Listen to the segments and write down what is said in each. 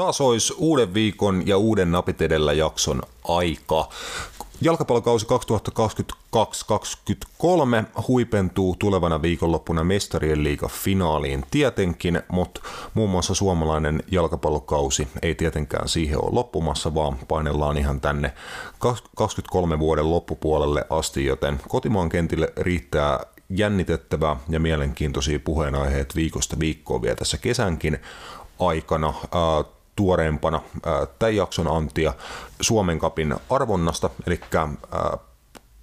Taas olisi uuden viikon ja uuden napit edellä jakson aika. Jalkapallokausi 2022-2023 huipentuu tulevana viikonloppuna Mestarien liiga finaaliin tietenkin, mutta muun muassa suomalainen jalkapallokausi ei tietenkään siihen ole loppumassa, vaan painellaan ihan tänne 23 vuoden loppupuolelle asti, joten kotimaan kentille riittää jännitettävää ja mielenkiintoisia puheenaiheet viikosta viikkoon vielä tässä kesänkin aikana tuoreempana tämän jakson antia Suomen kapin arvonnasta, eli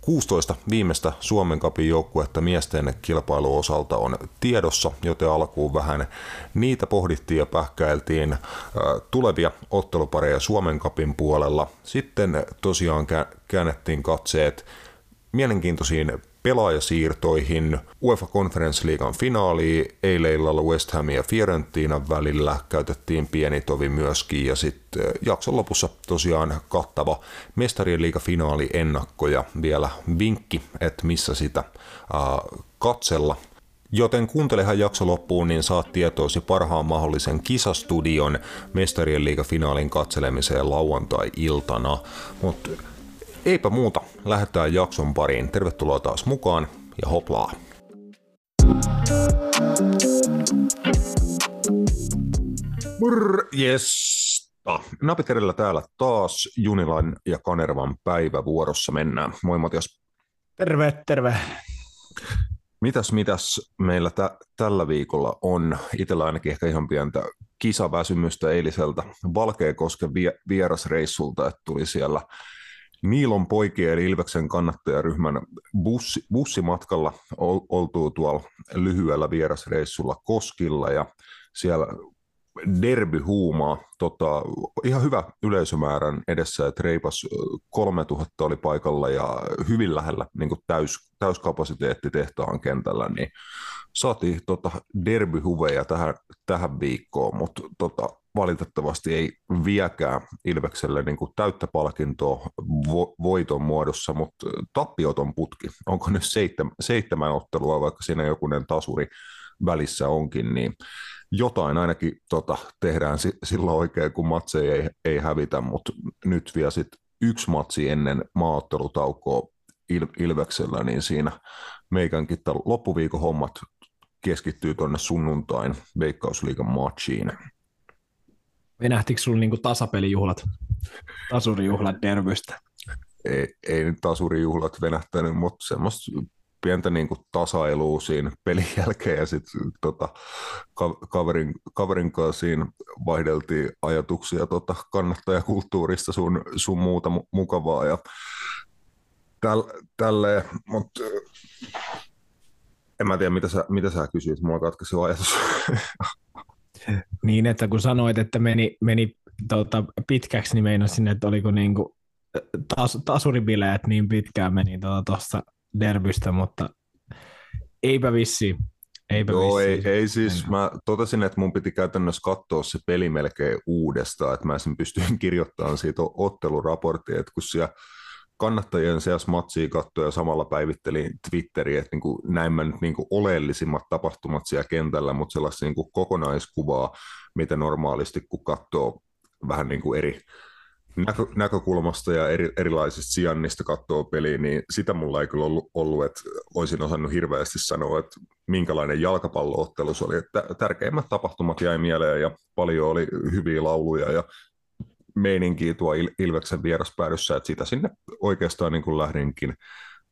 16 viimeistä Suomen kapin joukkuetta miesten kilpailuosalta on tiedossa, joten alkuun vähän niitä pohdittiin ja pähkäiltiin tulevia ottelupareja Suomen kapin puolella. Sitten tosiaan käännettiin katseet mielenkiintoisiin pelaajasiirtoihin, UEFA Conference Leaguean finaaliin, eilen illalla West Hamin ja Fiorentinan välillä käytettiin pieni tovi myöskin ja sitten jakson lopussa tosiaan kattava Mestarien liiga finaali ennakko ja vielä vinkki, että missä sitä äh, katsella Joten kuuntelehan jakso loppuun, niin saat tietoosi parhaan mahdollisen kisastudion Mestarien liiga-finaalin katselemiseen lauantai-iltana. Mutta Eipä muuta, lähdetään jakson pariin. Tervetuloa taas mukaan ja hoplaa. Jesta. Napit edellä täällä taas Junilan ja Kanervan päivä vuorossa mennään. Moi Matias. Terve, terve. Mitäs, mitäs meillä tä- tällä viikolla on? Itellä ainakin ehkä ihan pientä kisaväsymystä eiliseltä Valkeakosken vi- vierasreissulta, että tuli siellä Niilon poikien eli Ilveksen kannattajaryhmän bussi, bussimatkalla oltuu tuolla lyhyellä vierasreissulla Koskilla ja siellä derby huumaa. Tota, ihan hyvä yleisömäärän edessä, että reipas 3000 oli paikalla ja hyvin lähellä niin täys, täyskapasiteetti tehtaan kentällä, niin saatiin tota derbyhuveja tähän, tähän viikkoon, mutta tota, valitettavasti ei viekään Ilvekselle niin kuin täyttä palkintoa vo, voiton muodossa, mutta tappioton putki. Onko nyt seitsemän, seitsemän ottelua, vaikka siinä jokunen tasuri välissä onkin, niin jotain ainakin tota, tehdään silloin oikein, kun matseja ei, ei hävitä, mutta nyt vielä sit yksi matsi ennen maaottelutaukoa Il- Ilveksellä, niin siinä meikänkin loppuviikon hommat keskittyy tuonne sunnuntain Veikkausliigan matchiin. Venähtikö sulla niinku tasapelijuhlat, tasurijuhlat derbystä? Ei, ei nyt tasurijuhlat venähtänyt, mutta semmoista pientä niin kuin tasailua siinä pelin jälkeen ja sitten tota, kaverin, kaverin kanssa siinä vaihdeltiin ajatuksia tota, kannattajakulttuurista sun, sun muuta mukavaa ja täl, tälleen, mutta en mä tiedä, mitä sä, mitä sä kysyit, mulla katkesi ajatus. Niin, että kun sanoit, että meni, meni tota, pitkäksi, niin meinasin, että oliko niinku tas, tasuribileet niin pitkään meni tuosta tota, derbystä, mutta eipä vissi. Eipä Joo, ei, ei siis. Mä totesin, että mun piti käytännössä katsoa se peli melkein uudestaan, että mä sen pystyin kirjoittamaan siitä otteluraporttia, että kun siellä kannattajien seas matsia katsoa ja samalla päivittelin Twitteriin, että niin kuin näin mä nyt niin kuin oleellisimmat tapahtumat siellä kentällä, mutta sellaista niin kuin kokonaiskuvaa, mitä normaalisti kun katsoo vähän niin kuin eri näkö, näkökulmasta ja eri, erilaisista sijannista katsoo peliä, niin sitä mulla ei kyllä ollut, ollut, että olisin osannut hirveästi sanoa, että minkälainen jalkapalloottelu se oli. Että tärkeimmät tapahtumat jäi mieleen ja paljon oli hyviä lauluja ja meininkiä tuo Il- Ilveksen vieraspäädyssä, että sitä sinne oikeastaan niin kuin lähdinkin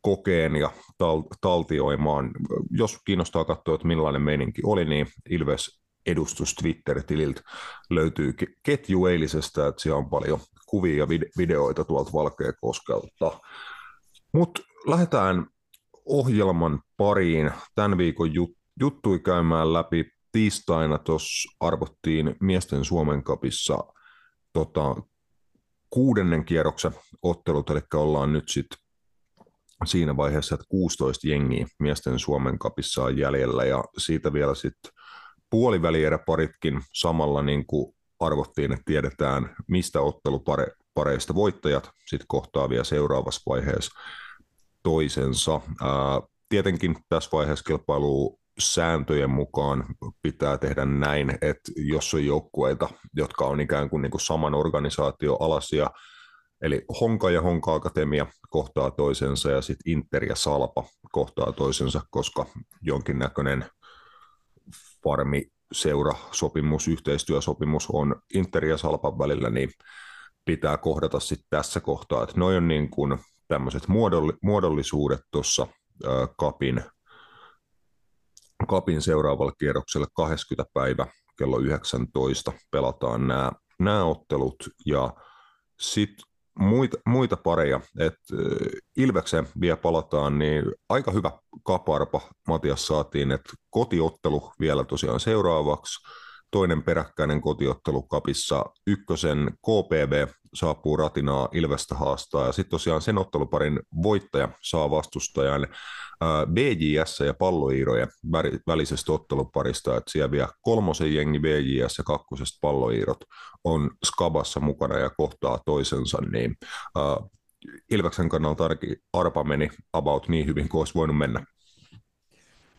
kokeen ja tal- taltioimaan. Jos kiinnostaa katsoa, että millainen meininki oli, niin Ilves edustus Twitter-tililtä löytyy ketju eilisestä, että siellä on paljon kuvia ja videoita tuolta Valkeakoskelta. Mutta lähdetään ohjelman pariin. Tämän viikon jut- juttui käymään läpi. Tiistaina tuossa arvottiin miesten Suomen kapissa tota, kuudennen kierroksen ottelut, eli ollaan nyt sitten siinä vaiheessa, että 16 jengiä miesten Suomen kapissa on jäljellä ja siitä vielä sitten puolivälieräparitkin samalla niin kuin arvottiin, että tiedetään mistä ottelupareista voittajat sitten kohtaa vielä seuraavassa vaiheessa toisensa. Ää, tietenkin tässä vaiheessa kilpailu sääntöjen mukaan pitää tehdä näin, että jos on joukkueita, jotka on ikään kuin, niin kuin saman organisaatio alasia, eli Honka ja Honka Akatemia kohtaa toisensa ja sitten Inter ja Salpa kohtaa toisensa, koska jonkinnäköinen farmi seura sopimus, yhteistyösopimus on Inter ja Salpan välillä, niin pitää kohdata sitten tässä kohtaa, että noin on niin kuin tämmöiset muodollisuudet tuossa kapin Kapin seuraavalle kierrokselle 20 päivä kello 19 pelataan nämä, nämä ottelut. Ja sitten muita, muita pareja, että Ilveksen vielä palataan, niin aika hyvä kaparpa Matias saatiin, että kotiottelu vielä tosiaan seuraavaksi, toinen peräkkäinen kotiottelu kapissa, ykkösen KPV saapuu ratinaa Ilvestä haastaa, ja sitten tosiaan sen otteluparin voittaja saa vastustajan BJS ja palloiirojen välisestä otteluparista, että siellä vielä kolmosen jengi BJS ja kakkosesta palloiirot on Skabassa mukana ja kohtaa toisensa, niin uh, Ilveksen kannalta ainakin arpa meni about niin hyvin kuin olisi voinut mennä.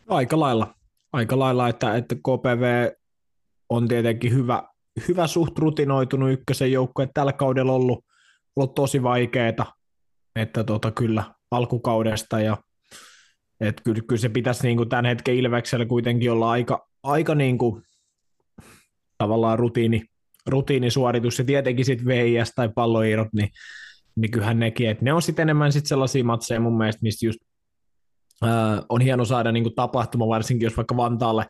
Aika lailla. Aika lailla, että, että KPV on tietenkin hyvä, hyvä suht rutinoitunut ykkösen joukkue. Tällä kaudella ollut, ollut tosi vaikeaa, että tota, kyllä alkukaudesta ja et kyllä, kyllä, se pitäisi niin kuin tämän hetken Ilveksellä kuitenkin olla aika, aika niin kuin, tavallaan rutiini, rutiinisuoritus ja tietenkin sitten VIS tai palloiirot, niin, niin kyllähän nekin, että ne on sitten enemmän sit sellaisia matseja mun mielestä, mistä just ää, on hieno saada niin kuin tapahtuma, varsinkin jos vaikka Vantaalle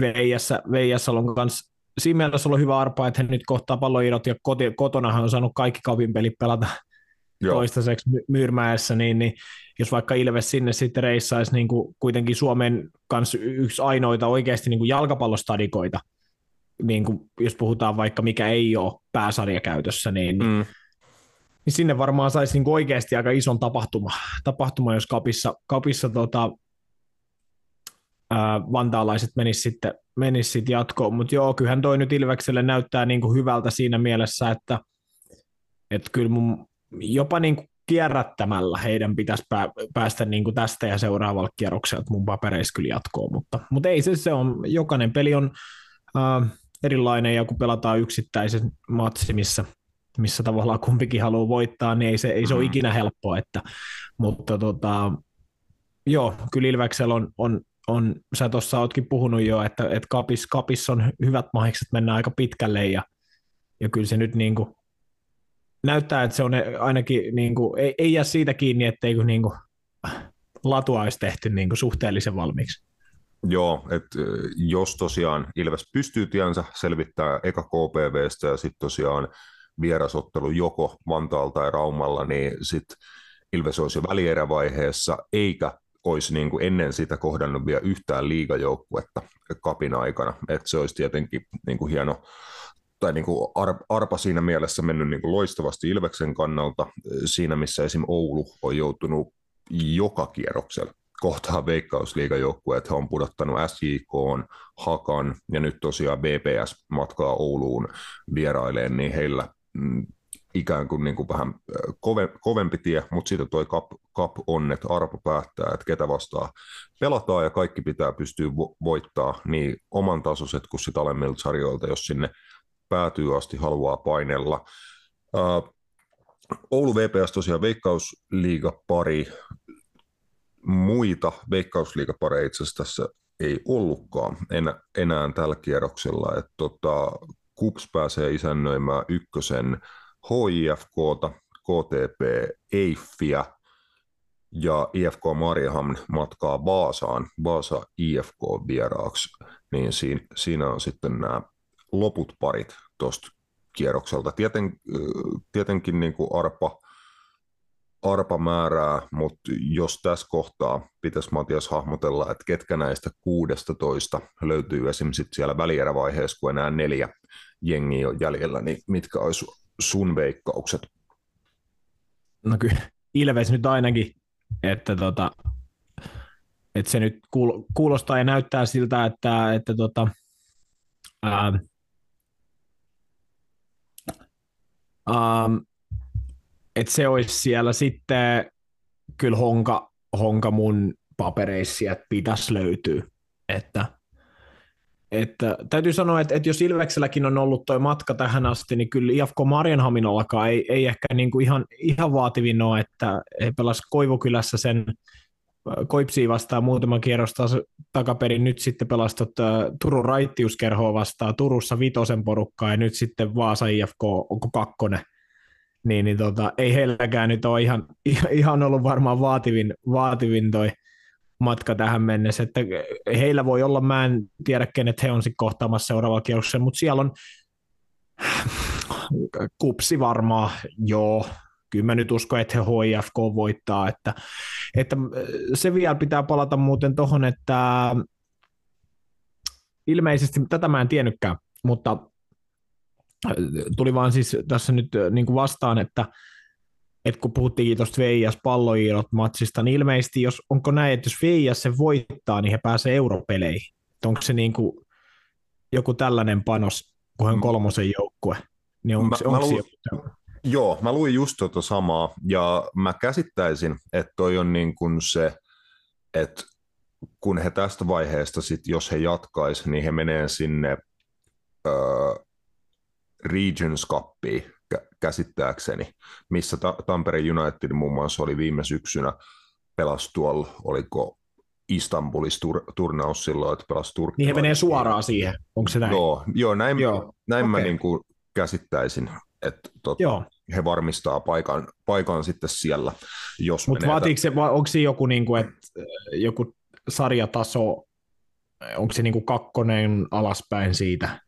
VIS, VIS on kanssa siinä mielessä ollut hyvä arpa, että he nyt kohtaa palloirot ja koti, kotonahan on saanut kaikki kavin pelit pelata Joo. toistaiseksi Myyrmäessä, niin, niin jos vaikka Ilves sinne sitten reissaisi niin kuin kuitenkin Suomen kanssa yksi ainoita oikeasti niin kuin jalkapallostadikoita, niin kuin jos puhutaan vaikka mikä ei ole pääsarjakäytössä, niin, niin, mm. niin sinne varmaan saisi niin oikeasti aika ison tapahtuma, tapahtuma jos kapissa, kapissa tota, ää, vantaalaiset menis sitten, menis sitten jatkoon, mutta joo, kyllähän toi nyt Ilvekselle näyttää niin kuin hyvältä siinä mielessä, että, että kyllä mun jopa niin kuin kierrättämällä heidän pitäisi päästä niin kuin tästä ja seuraavalle kierrokselle mun papereissa kyllä jatkoon, mutta, mutta ei se, se on, jokainen peli on äh, erilainen ja kun pelataan yksittäisen matsi, missä, missä tavallaan kumpikin haluaa voittaa, niin ei se, ei se ole mm. ikinä helppoa, että, mutta tota, joo, kyllä Ilveksellä on, on, on sä tuossa ootkin puhunut jo, että, että kapis, kapis on hyvät mahikset mennä aika pitkälle ja, ja kyllä se nyt niin kuin näyttää, että se on ainakin, niin kuin, ei, ei jää siitä kiinni, etteikö niin kuin, latua olisi tehty niin kuin, suhteellisen valmiiksi. Joo, että jos tosiaan Ilves pystyy tiensä selvittää eka KPVstä ja sitten tosiaan vierasottelu joko Vantaalta tai Raumalla, niin sitten Ilves olisi jo välierävaiheessa, eikä olisi niin kuin ennen sitä kohdannut vielä yhtään liigajoukkuetta kapin aikana. että se olisi tietenkin niin kuin hieno, tai niin kuin arpa siinä mielessä mennyt niin kuin loistavasti Ilveksen kannalta, siinä missä esim. Oulu on joutunut joka kierroksella kohtaa veikkausliigajoukkue, he on pudottanut SJK, Hakan ja nyt tosiaan BPS matkaa Ouluun vieraileen, niin heillä mm, ikään kuin, niin kuin vähän kove, kovempi tie, mutta siitä toi cup, cup on, että arpo päättää, että ketä vastaa pelataan ja kaikki pitää pystyä vo- voittaa niin oman tasoiset kuin sitä alemmilta sarjoilta, jos sinne päätyy asti haluaa painella. Uh, Oulu VPS tosiaan veikkausliigapari, muita veikkausliigapareja itse asiassa tässä ei ollutkaan enää, enää tällä kierroksella. että tota, KUPS pääsee isännöimään ykkösen HIFKta, KTP Eiffiä ja IFK Mariehamn matkaa Vaasaan, Vaasa IFK vieraaksi, niin siinä, siinä on sitten nämä loput parit tuosta kierrokselta. Tieten, tietenkin niin kuin arpa, arpa määrää, mutta jos tässä kohtaa pitäisi Matias hahmotella, että ketkä näistä 16 löytyy esimerkiksi siellä välierävaiheessa, kun enää neljä jengiä on jäljellä, niin mitkä olisi sun veikkaukset? No kyllä, Ilves nyt ainakin, että, tota, että se nyt kuulostaa ja näyttää siltä, että, että tota, ää, Um, että se olisi siellä sitten kyllä honka, honka mun papereissa, että pitäisi löytyä. että, että täytyy sanoa, että, että jos Ilvekselläkin on ollut tuo matka tähän asti, niin kyllä IFK Marjanhaminollakaan ei, ei ehkä niin kuin ihan, ihan vaativin ole, että he pelasivat Koivukylässä sen Koipsiin vastaan muutama kierros taas takaperin, nyt sitten pelastot Turun raittiuskerhoa vastaan Turussa vitosen porukkaa ja nyt sitten Vaasa IFK onko kakkonen. Niin, niin tota, ei heilläkään nyt ole ihan, ihan ollut varmaan vaativin, vaativin toi matka tähän mennessä, että heillä voi olla, mä en tiedä kenet he on sitten kohtaamassa seuraavalla kierroksella, mutta siellä on kupsi varmaan, joo, kyllä mä nyt uskon, että he HIFK voittaa, että, että se vielä pitää palata muuten tuohon, että ilmeisesti, tätä mä en tiennytkään, mutta tuli vaan siis tässä nyt niin kuin vastaan, että, että kun puhuttiin tuosta Veijas palloiirot matsista, niin ilmeisesti jos, onko näin, että jos Veijas se voittaa, niin he pääsee europeleihin. Onko se niin kuin joku tällainen panos, kun hän kolmosen joukkue? Niin onko, mä, onko mä luin, Joo, mä luin just tuota samaa, ja mä käsittäisin, että toi on niin kuin se, että kun he tästä vaiheesta sit, jos he jatkais, niin he menee sinne uh, Regions Cupiin käsittääkseni, missä ta- Tampere United muun muassa oli viime syksynä pelasi tuolla, oliko Istanbulissa tur- turnaus silloin, että pelasi Turkki. Niin he menee suoraan siihen, onko se näin? Joo, joo näin, joo. näin okay. mä niin kuin käsittäisin, että tot, joo. he varmistaa paikan, paikan sitten siellä, jos Mutta vaatiiko se, onko se joku, niin kuin, että joku sarjataso, onko se niin kuin kakkonen alaspäin siitä?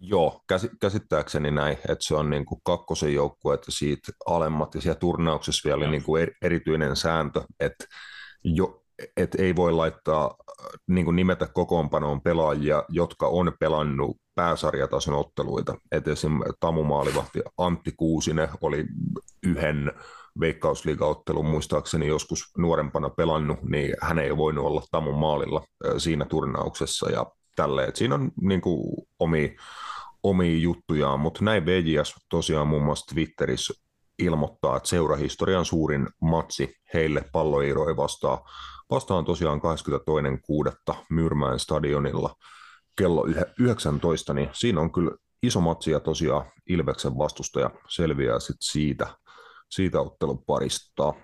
Joo, käsittääkseni näin, että se on niin kuin kakkosen joukkue, että siitä alemmat, ja siellä turnauksessa vielä niin kuin erityinen sääntö, että jo, et ei voi laittaa niin kuin nimetä kokoonpanoon pelaajia, jotka on pelannut pääsarjatason otteluita. Et esim. Tamu Maalivahti Antti Kuusinen oli yhden veikkausliigaottelun muistaakseni joskus nuorempana pelannut, niin hän ei voinut olla Tamun maalilla siinä turnauksessa ja tälleen. Siinä on niin kuin, omi, omia juttujaan, mutta näin VJS tosiaan muun muassa Twitterissä ilmoittaa, että seurahistorian suurin matsi heille palloiroi vastaan, vastaan tosiaan 22.6. Myrmäen stadionilla kello 19, niin siinä on kyllä iso matsi ja tosiaan Ilveksen vastustaja selviää sit siitä, siitä ottelun parista.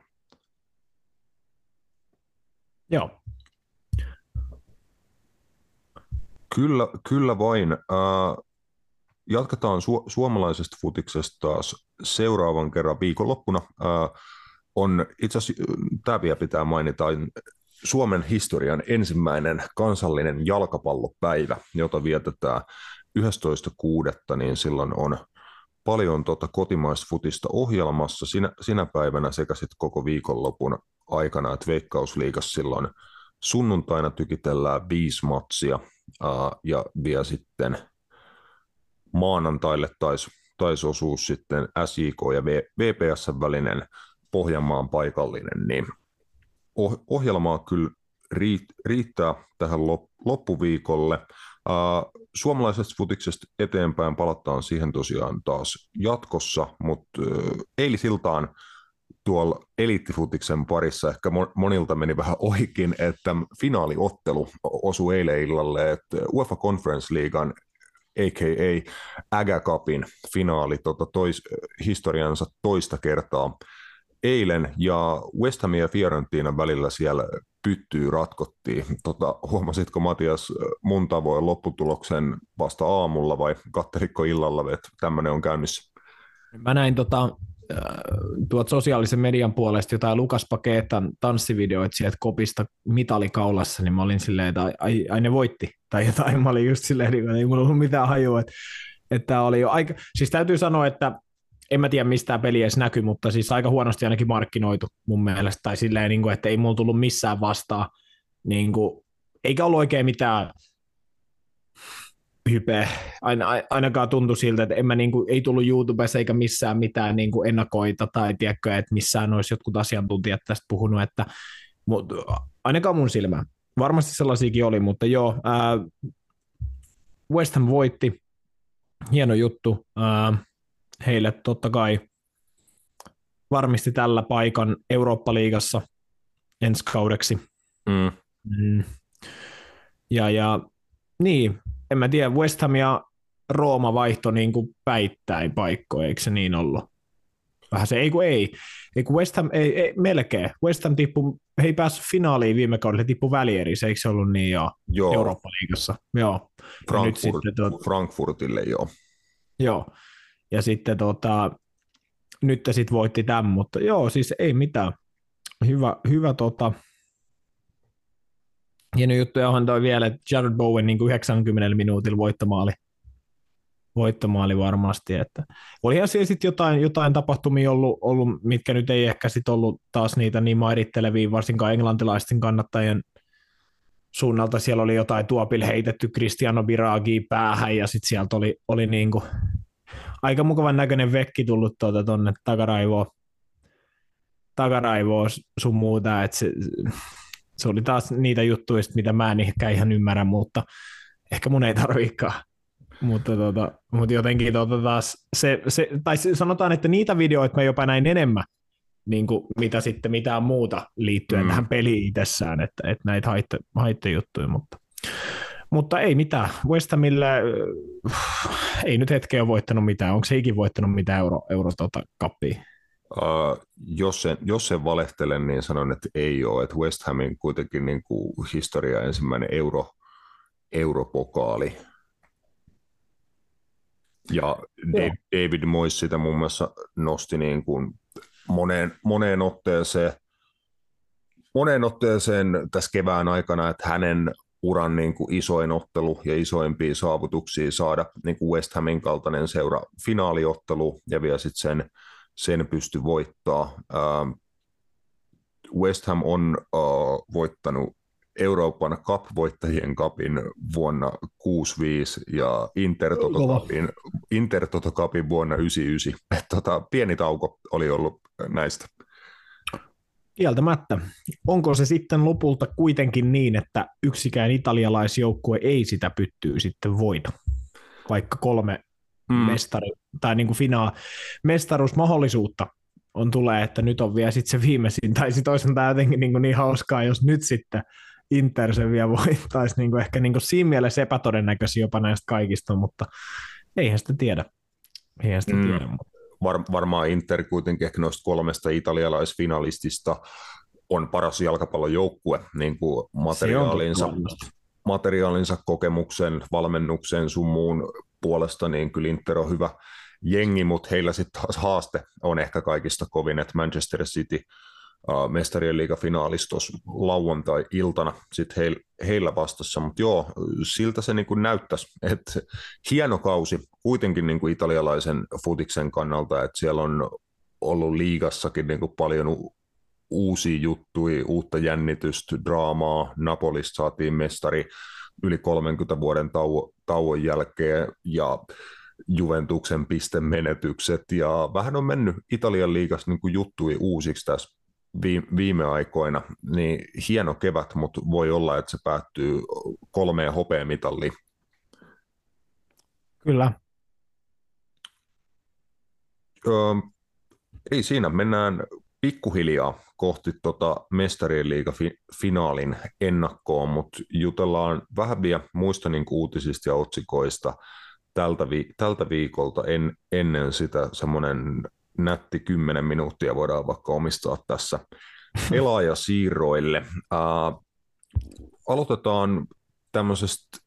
Joo, Kyllä, kyllä vain. Äh, jatketaan su- suomalaisesta futiksesta taas seuraavan kerran viikonloppuna. Äh, on itse asiassa, tämä vielä pitää mainita, Suomen historian ensimmäinen kansallinen jalkapallopäivä, jota vietetään 11.6., niin silloin on paljon tota kotimaista futista ohjelmassa sinä, sinä päivänä sekä sitten koko viikonlopun aikana, että Veikkausliigassa silloin sunnuntaina tykitellään viisi matsia ja vielä sitten maanantaille taisi tais osuus sitten SIK ja VPS välinen Pohjanmaan paikallinen, niin oh, ohjelmaa kyllä riittää tähän loppuviikolle. Suomalaisesta futiksesta eteenpäin palataan siihen tosiaan taas jatkossa, mutta eilisiltaan tuolla eliittifutiksen parissa ehkä monilta meni vähän ohikin, että finaaliottelu osui eilen illalle, että UEFA Conference Leaguean a.k.a. Aga Cupin finaali tota, tois, historiansa toista kertaa eilen, ja West Ham ja Fiorentina välillä siellä pyttyy ratkottiin. Tota, huomasitko Matias mun tavoin lopputuloksen vasta aamulla vai katteliko illalla, että tämmöinen on käynnissä? Mä näin tota, tuot sosiaalisen median puolesta jotain Lukas Paketan tanssivideoita sieltä kopista mitalikaulassa, niin mä olin silleen, että ai, ai ne voitti, tai jotain, mä olin just silleen, että ei mulla ollut mitään hajua, että, että oli jo aika, siis täytyy sanoa, että en mä tiedä mistä peli edes näkyy, mutta siis aika huonosti ainakin markkinoitu mun mielestä, tai silleen, niin kuin, että ei mulla tullut missään vastaan, niin kuin, eikä ollut oikein mitään hype. Aina, ainakaan tuntui siltä, että en mä niinku, ei tullut YouTubessa eikä missään mitään niinku ennakoita tai tiedätkö, että missään olisi jotkut asiantuntijat tästä puhunut, että mut, ainakaan mun silmään. Varmasti sellaisiakin oli, mutta joo, ää, West Ham voitti, hieno juttu ää, heille totta kai varmisti tällä paikan Eurooppa-liigassa ensi kaudeksi. Mm. Mm. Ja, ja niin, en mä tiedä, West Ham ja Rooma vaihto niin kuin päittäin paikkoja, eikö se niin ollut? Vähän se, ei kun ei. Ei kun West Ham, ei, ei melkein. West Ham tippu, he ei päässyt finaaliin viime kaudella, tippu välierissä, eikö se ollut niin jo joo. Eurooppa-liigassa? Joo. Frankfurt, nyt sitten, tuot, Frankfurtille, joo. Joo. Ja sitten tota, nyt sitten voitti tämän, mutta joo, siis ei mitään. Hyvä, hyvä tota, hieno juttu, ja onhan toi vielä, että Jared Bowen niin kuin 90 minuutilla voittomaali voittomaali varmasti. Että olihan siellä sitten jotain, jotain tapahtumia ollut, ollut, mitkä nyt ei ehkä sitten ollut taas niitä niin mairittelevia, varsinkaan englantilaisten kannattajien suunnalta. Siellä oli jotain tuopille heitetty Cristiano Biragi päähän ja sitten sieltä oli, oli niinku aika mukavan näköinen vekki tullut tuota takaraivoon, takaraivoon sun muuta, että se, se, oli taas niitä juttuja, mitä mä en ehkä ihan ymmärrä, mutta ehkä mun ei tarviikaan mutta, tota, mutta jotenkin tota taas se, se, tai sanotaan, että niitä videoita mä jopa näin enemmän, niin kuin mitä sitten mitään muuta liittyen mm. tähän peliin itsessään, että, että näitä haitte, haittejuttuja, mutta, mutta ei mitään. West Hamille ei nyt hetkeä ole voittanut mitään. Onko se ikin voittanut mitään euro, euro tota, kappia? Uh, jos, sen, jos sen valehtelen, niin sanon, että ei ole. Että West Hamin kuitenkin niin kuin historia ensimmäinen euro, europokaali ja Joo. David Moyes sitä muun muassa nosti niin kuin moneen, moneen otteeseen, moneen otteeseen tässä kevään aikana, että hänen uran niin kuin isoin ottelu ja isoimpia saavutuksia saada niin kuin West Hamin kaltainen seura finaaliottelu ja vielä sitten sen, sen pysty voittaa. Ähm, West Ham on uh, voittanut Euroopan Cup-voittajien kapin vuonna 65 ja Intertoto-kapin, Intertoto-kapin vuonna 99. Et tota, pieni tauko oli ollut näistä. Kieltämättä. Onko se sitten lopulta kuitenkin niin, että yksikään italialaisjoukkue ei sitä pyttyy sitten voida? Vaikka kolme mm. mestari, tai niin kuin finaa, mestaruusmahdollisuutta on tulee, että nyt on vielä sitten se viimeisin, tai sitten olisi tämä jotenkin niin, niin hauskaa, jos nyt sitten Inter sen vielä voittaisi niin kuin ehkä niin kuin siinä mielessä epätodennäköisiä jopa näistä kaikista, mutta eihän sitä tiedä. Eihän sitä mm. tiedä. Mutta... Var, varmaan Inter kuitenkin ehkä noista kolmesta italialaisfinalistista on paras jalkapallojoukkue niin kuin materiaalinsa, materiaalinsa, kokemuksen, valmennuksen sun muun puolesta, niin kyllä Inter on hyvä jengi, mutta heillä sitten taas haaste on ehkä kaikista kovin, että Manchester City – mestarien liigafinaalis lauantai-iltana sit heil, heillä vastassa, mutta joo, siltä se niin näyttäisi, että hieno kausi kuitenkin niin kuin italialaisen futiksen kannalta, että siellä on ollut liigassakin niin kuin paljon uusia juttuja, uutta jännitystä, draamaa, Napolista saatiin mestari yli 30 vuoden tauo, tauon jälkeen ja Juventuksen pistemenetykset ja vähän on mennyt Italian liigassa niin juttui uusiksi tässä viime aikoina, niin hieno kevät, mutta voi olla, että se päättyy kolmeen hopeamitalliin. Kyllä. Öö, ei siinä, mennään pikkuhiljaa kohti tota mestarien finaalin ennakkoon, mutta jutellaan vähän vielä muista niin uutisista ja otsikoista tältä, vi- tältä viikolta en, ennen sitä semmoinen nätti 10 minuuttia voidaan vaikka omistaa tässä pelaajasiirroille. Äh, aloitetaan tämmöisestä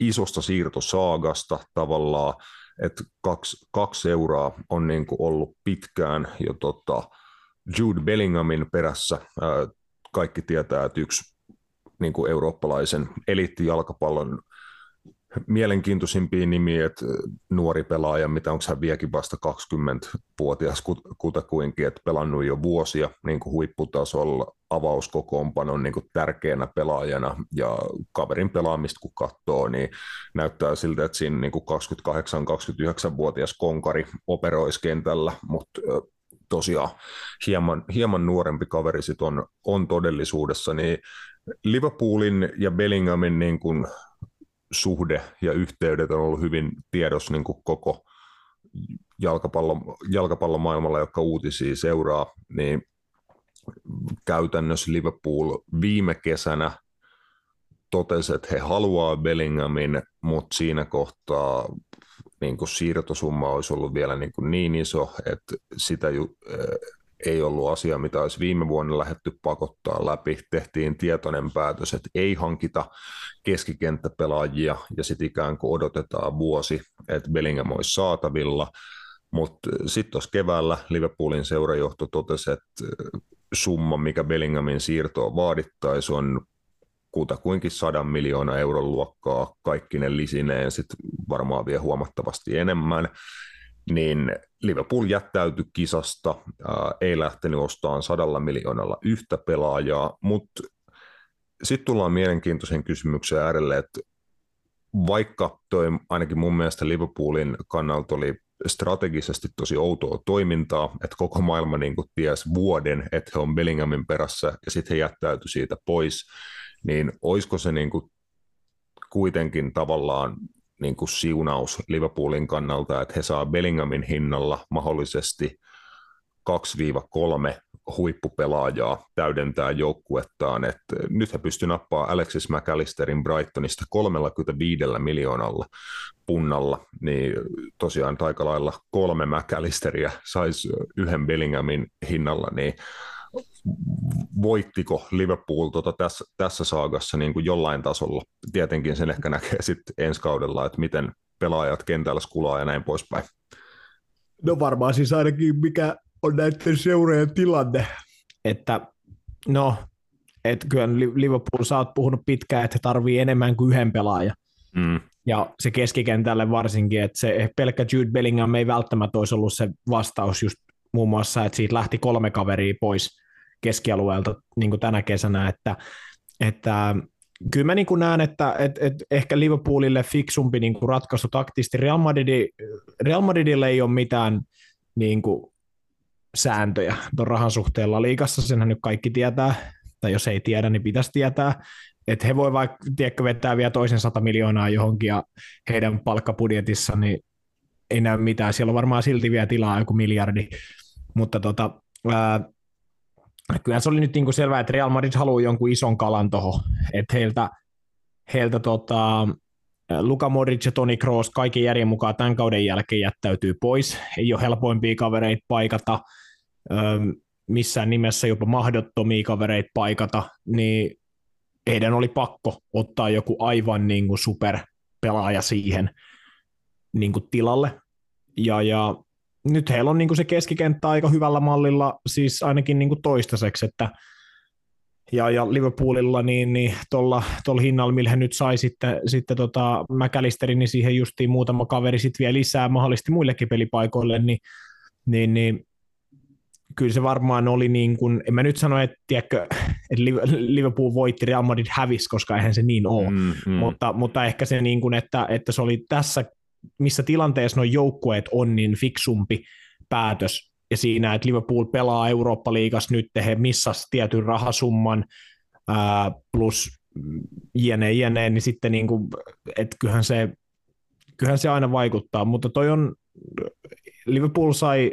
isosta siirtosaagasta tavallaan, että kaksi, kaksi seuraa on niin kuin ollut pitkään jo tota Jude Bellinghamin perässä. Kaikki tietää, että yksi niin kuin eurooppalaisen eliittijalkapallon mielenkiintoisimpia nimiä, että nuori pelaaja, mitä onko hän vieläkin vasta 20-vuotias kutakuinkin, että pelannut jo vuosia niin kuin huipputasolla avauskokoonpanon niin kuin tärkeänä pelaajana ja kaverin pelaamista kun katsoo, niin näyttää siltä, että siinä niin 28-29-vuotias konkari operoisi kentällä, mutta tosiaan hieman, hieman nuorempi kaveri sit on, on todellisuudessa, niin Liverpoolin ja Bellinghamin niin kuin suhde ja yhteydet on ollut hyvin tiedossa niin koko jalkapallon, jalkapallomaailmalla, joka uutisia seuraa, niin käytännössä Liverpool viime kesänä totesi, että he haluaa Bellinghamin, mutta siinä kohtaa niin kuin siirtosumma olisi ollut vielä niin, kuin niin iso, että sitä ju, ei ollut asia, mitä olisi viime vuonna lähetty pakottaa läpi. Tehtiin tietoinen päätös, että ei hankita keskikenttäpelaajia ja sitten ikään kuin odotetaan vuosi, että Bellingham olisi saatavilla. Mutta sitten tuossa keväällä Liverpoolin seurajohto totesi, että summa, mikä Bellinghamin siirtoon vaadittaisi, on kutakuinkin sadan miljoonaa euron luokkaa kaikkinen lisineen, sitten varmaan vielä huomattavasti enemmän niin Liverpool jättäytyi kisasta, ää, ei lähtenyt ostamaan sadalla miljoonalla yhtä pelaajaa, mutta sitten tullaan mielenkiintoisen kysymyksen äärelle, että vaikka toi ainakin mun mielestä Liverpoolin kannalta oli strategisesti tosi outoa toimintaa, että koko maailma niin kuin ties vuoden, että he on Bellinghamin perässä ja sitten he jättäytyi siitä pois, niin olisiko se niin kuin kuitenkin tavallaan niin kuin siunaus Liverpoolin kannalta, että he saa Bellinghamin hinnalla mahdollisesti 2-3 huippupelaajaa täydentää joukkuettaan. että nyt he pystyvät nappaamaan Alexis McAllisterin Brightonista 35 miljoonalla punnalla, niin tosiaan aika lailla kolme McAllisteria saisi yhden Bellinghamin hinnalla, niin voittiko Liverpool tota tässä, tässä saagassa niin kuin jollain tasolla. Tietenkin sen ehkä näkee sitten ensi kaudella, että miten pelaajat kentällä skulaa ja näin poispäin. No varmaan siis ainakin mikä on näiden seurojen tilanne, että no, että kyllä Liverpool, sä oot puhunut pitkään, että he tarvii enemmän kuin yhden pelaajan. Mm. Ja se keskikentälle varsinkin, että se pelkkä Jude Bellingham ei välttämättä olisi ollut se vastaus just muun muassa, että siitä lähti kolme kaveria pois keskialueelta niin tänä kesänä, että, että kyllä mä niin kuin näen, että, että, että ehkä Liverpoolille fiksumpi niin kuin ratkaisu taktisesti. Real, Madrid, Real Madridille ei ole mitään niin kuin sääntöjä tuon rahan suhteella liikassa, senhän nyt kaikki tietää, tai jos ei tiedä, niin pitäisi tietää, että he voi vaikka tiedätkö, vetää vielä toisen 100 miljoonaa johonkin ja heidän palkkapudjetissa niin ei näy mitään. Siellä on varmaan silti vielä tilaa joku miljardi, mutta tota, ää, kyllä se oli nyt niin kuin selvää, että Real Madrid haluaa jonkun ison kalan tuohon, että heiltä, heiltä tota, Luka Modric ja Toni Kroos kaiken järjen mukaan tämän kauden jälkeen jättäytyy pois. Ei ole helpoimpia kavereita paikata, missään nimessä jopa mahdottomia kavereita paikata, niin heidän oli pakko ottaa joku aivan niin kuin superpelaaja siihen niin kuin tilalle. Ja, ja nyt heillä on niin kuin se keskikenttä aika hyvällä mallilla, siis ainakin niin kuin toistaiseksi, että ja, ja Liverpoolilla niin, niin tuolla hinnalla, millä he nyt sai sitten, sitten tota McAllisterin, niin siihen justiin muutama kaveri sitten vielä lisää mahdollisesti muillekin pelipaikoille, niin, niin, niin kyllä se varmaan oli niin kuin, en mä nyt sano, että, tiedätkö, että Liverpool voitti, Real Madrid hävisi, koska eihän se niin ole, mm, mm. Mutta, mutta ehkä se niin kuin, että, että se oli tässä missä tilanteessa nuo joukkueet on, niin fiksumpi päätös. Ja siinä, että Liverpool pelaa Eurooppa-liigassa nyt, he missas tietyn rahasumman ää, plus jne, jne, niin sitten niin kuin, että kyllähän se, kyllähän se aina vaikuttaa, mutta toi on, Liverpool sai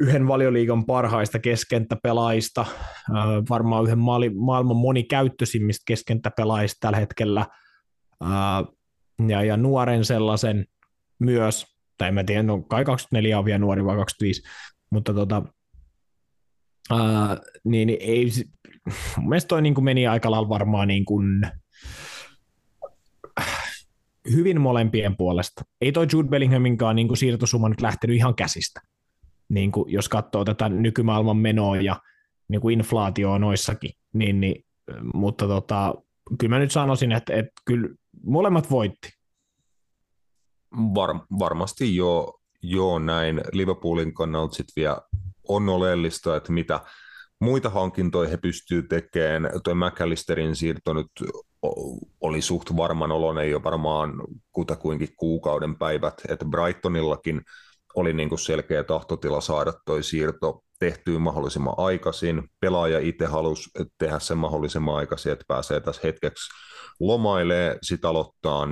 yhden valioliigan parhaista keskentäpelaajista, varmaan yhden maailman monikäyttöisimmistä keskentäpelaajista tällä hetkellä, ja, ja nuoren sellaisen myös, tai en mä tiedä, no kai 24 on vielä nuori vai 25, mutta tota, ää, niin ei, mun mielestä toi niin kuin meni aika lailla varmaan niin kuin, hyvin molempien puolesta. Ei toi Jude Bellinghaminkaan niin kuin siirtosumma nyt lähtenyt ihan käsistä, niin kuin jos katsoo tätä nykymaailman menoa ja niin kuin inflaatioa noissakin, niin, niin, mutta tota, kyllä mä nyt sanoisin, että, että kyllä molemmat voitti. Var, varmasti jo, jo näin. Liverpoolin kannalta sitten vielä on oleellista, että mitä muita hankintoja he pystyy tekemään. Tuo McAllisterin siirto nyt oli suht varman oloinen jo varmaan kutakuinkin kuukauden päivät, että Brightonillakin oli niin kuin selkeä tahtotila saada tuo siirto tehtyä mahdollisimman aikaisin. Pelaaja itse halusi tehdä sen mahdollisimman aikaisin, että pääsee tässä hetkeksi lomailee, sitten aloittaa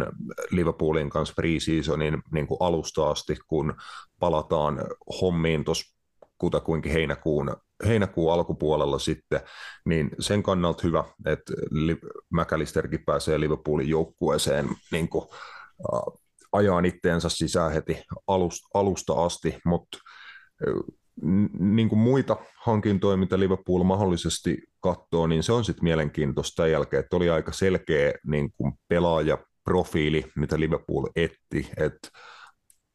Liverpoolin kanssa pre-seasonin niin kuin alusta asti, kun palataan hommiin tuossa kutakuinkin heinäkuun, heinäkuun alkupuolella sitten, niin sen kannalta hyvä, että McAllisterkin pääsee Liverpoolin joukkueeseen niin kuin, uh, ajaa itteensä sisään heti alusta asti, mutta niin kuin muita hankintoja, mitä Liverpool mahdollisesti katsoo, niin se on sitten mielenkiintoista tämän jälkeen, että oli aika selkeä niin kuin pelaajaprofiili, mitä Liverpool etti, että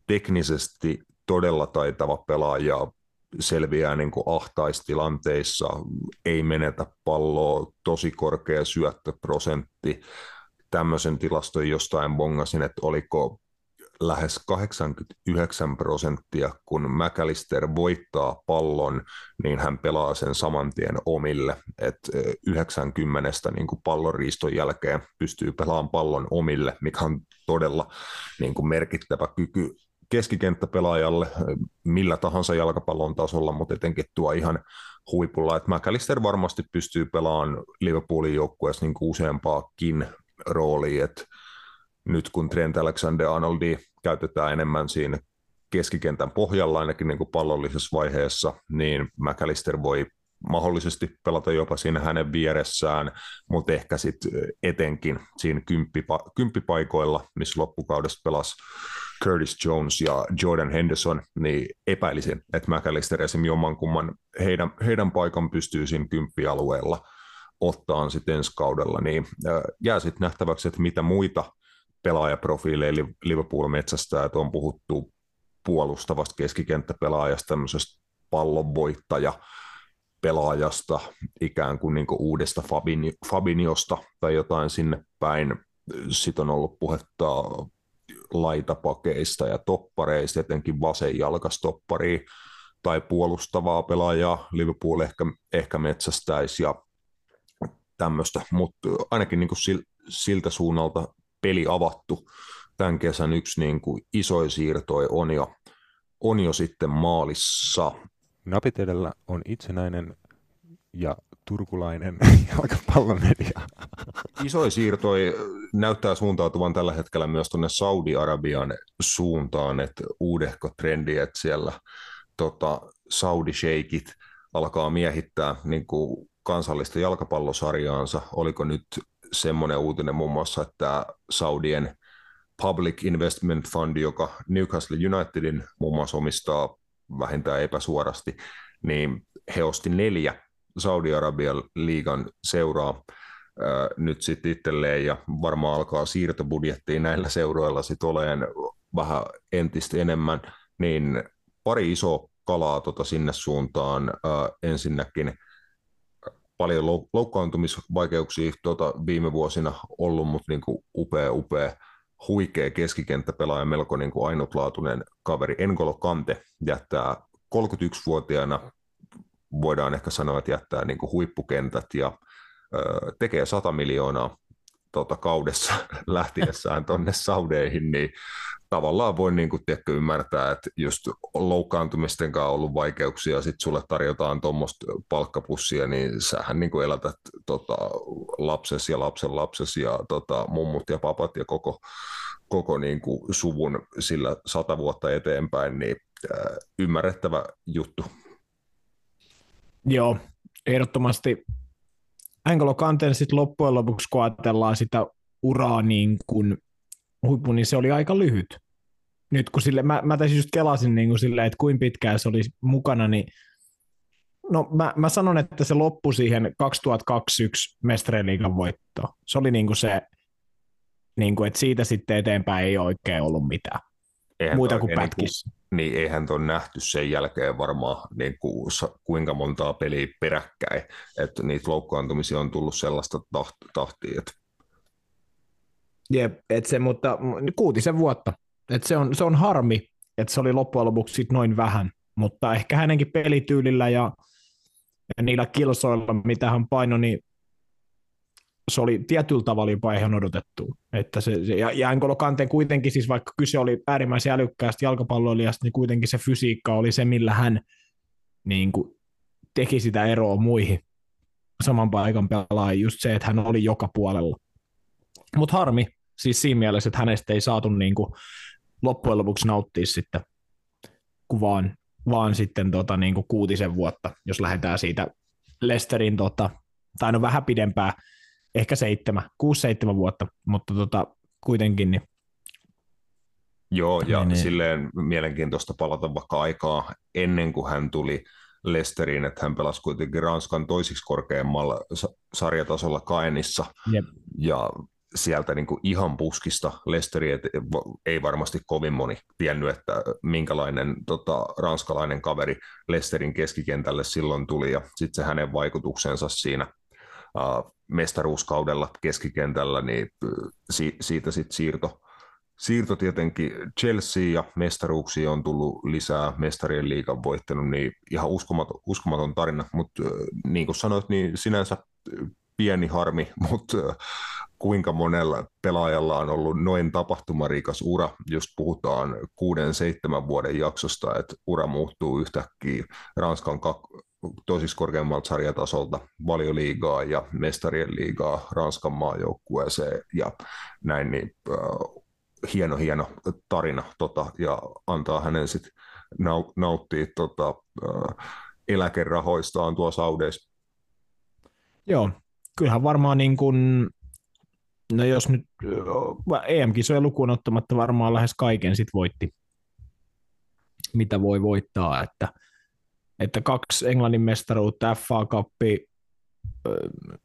teknisesti todella taitava pelaaja selviää niin kuin ahtaistilanteissa, ei menetä palloa, tosi korkea syöttöprosentti, tämmöisen tilaston jostain bongasin, että oliko lähes 89 prosenttia, kun McAllister voittaa pallon, niin hän pelaa sen saman tien omille. Et 90 niin kuin pallonriiston jälkeen pystyy pelaamaan pallon omille, mikä on todella niin kuin merkittävä kyky keskikenttäpelaajalle millä tahansa jalkapallon tasolla, mutta etenkin tuo ihan huipulla, että McAllister varmasti pystyy pelaamaan Liverpoolin joukkueessa niin useampaakin roolia, että nyt kun Trent Alexander-Arnoldi käytetään enemmän siinä keskikentän pohjalla ainakin niin kuin pallollisessa vaiheessa, niin McAllister voi mahdollisesti pelata jopa siinä hänen vieressään, mutta ehkä sitten etenkin siinä kymppipa- kymppipaikoilla, missä loppukaudesta pelasi Curtis Jones ja Jordan Henderson, niin epäilisin, että McAllister esimerkiksi jommankumman heidän, heidän paikan pystyy siinä kymppialueella ottaa sitten ensi kaudella, niin jää sitten nähtäväksi, että mitä muita pelaajaprofiileja Liverpool metsästää, että on puhuttu puolustavasta keskikenttäpelaajasta, tämmöisestä pallonvoittaja pelaajasta, ikään kuin, niin kuin uudesta Fabini, Fabiniosta tai jotain sinne päin. Sitten on ollut puhetta laitapakeista ja toppareista, etenkin vasenjalkastoppari tai puolustavaa pelaajaa Liverpool ehkä, ehkä metsästäisi ja tämmöistä, mutta ainakin niin kuin siltä suunnalta peli avattu. Tämän kesän yksi niin kuin isoin siirtoi on jo, on jo sitten maalissa. Napit edellä on itsenäinen ja turkulainen jalkapallon media. Isoin siirtoi näyttää suuntautuvan tällä hetkellä myös tuonne Saudi-Arabian suuntaan, että uudehko trendi, että siellä tota, Saudi-sheikit alkaa miehittää niin kuin kansallista jalkapallosarjaansa. Oliko nyt semmoinen uutinen muun muassa, että Saudien Public Investment Fund, joka Newcastle Unitedin muun muassa omistaa vähintään epäsuorasti, niin he osti neljä Saudi-Arabian liigan seuraa nyt sitten itselleen ja varmaan alkaa siirtobudjettiin näillä seuroilla sitten oleen vähän entistä enemmän, niin pari iso kalaa tota sinne suuntaan. Ensinnäkin paljon loukkaantumisvaikeuksia tuota viime vuosina ollut, mutta niin kuin upea, upea, huikea keskikenttäpelaaja, melko niin kuin ainutlaatuinen kaveri. Engolo Kante jättää 31-vuotiaana, voidaan ehkä sanoa, että jättää niin kuin huippukentät ja ö, tekee 100 miljoonaa tota, kaudessa lähtiessään tuonne Saudeihin, niin tavallaan voi niin kuin, tiedätkö, ymmärtää, että just loukkaantumisten kanssa on ollut vaikeuksia, sitten sulle tarjotaan tuommoista palkkapussia, niin sähän niin kuin elätät tota, lapsesi ja lapsen lapsesi ja tota, mummut ja papat ja koko, koko niin kuin suvun sillä sata vuotta eteenpäin, niin äh, ymmärrettävä juttu. Joo, ehdottomasti Angelo Kanteen sitten loppujen lopuksi, kun ajatellaan sitä uraa niin kuin huippu, niin se oli aika lyhyt. Nyt kun sille, mä, mä tässä just kelasin niin kuin sille, että kuinka pitkään se oli mukana, niin no mä, mä sanon, että se loppui siihen 2021 Mestareliigan voittoon. Se oli niin kuin se, niin kuin, että siitä sitten eteenpäin ei oikein ollut mitään. Eihän Muita kuin pätkissä. Niin, niin eihän tuon nähty sen jälkeen varmaan niin kuin, kuinka montaa peliä peräkkäin, että niitä loukkaantumisia on tullut sellaista tahtia, että Jep, et se, mutta kuutisen vuotta. Et se, on, se on harmi, että se oli loppujen lopuksi sit noin vähän, mutta ehkä hänenkin pelityylillä ja, ja niillä kilsoilla, mitä hän painoi, niin se oli tietyllä tavalla jopa ihan odotettu. Että se, ja, ja Enkolo Kante kuitenkin, siis vaikka kyse oli äärimmäisen älykkäästä jalkapalloilijasta, niin kuitenkin se fysiikka oli se, millä hän niin kuin, teki sitä eroa muihin saman paikan pelaajiin, just se, että hän oli joka puolella. Mutta harmi, siis siinä mielessä, että hänestä ei saatu niin kuin loppujen lopuksi nauttia sitten, kun vaan vaan sitten tota, niin kuin kuutisen vuotta, jos lähdetään siitä Lesterin, tota, tai no vähän pidempää, ehkä seitsemän, kuusi seitsemän vuotta, mutta tota, kuitenkin niin Joo, ja niin, niin. silleen mielenkiintoista palata vaikka aikaa ennen kuin hän tuli Lesteriin, että hän pelasi kuitenkin Ranskan toisiksi korkeammalla sarjatasolla Kaenissa, Jep. ja sieltä niin kuin ihan puskista. Lesteri, ei varmasti kovin moni tiennyt, että minkälainen tota, ranskalainen kaveri Lesterin keskikentälle silloin tuli, ja sitten se hänen vaikutuksensa siinä uh, mestaruuskaudella keskikentällä, niin si- siitä sitten siirto siirto tietenkin Chelsea ja mestaruuksia on tullut lisää, mestarien liigan voittanut, niin ihan uskomaton, uskomaton tarina, mutta niin kuin sanoit, niin sinänsä pieni harmi, mutta kuinka monella pelaajalla on ollut noin tapahtumarikas ura, jos puhutaan kuuden, seitsemän vuoden jaksosta, että ura muuttuu yhtäkkiä Ranskan kak- tosiksi korkeammalta sarjatasolta valioliigaa ja mestarien liigaa Ranskan maajoukkueeseen ja näin, niin hieno, hieno tarina tota, ja antaa hänen sitten nauttia tota, eläkerahoistaan tuossa Saudeissa. Joo, kyllähän varmaan niin kuin, no jos nyt EM-kisoja lukuun ottamatta varmaan lähes kaiken sit voitti, mitä voi voittaa, että, että kaksi Englannin mestaruutta, FA Cup,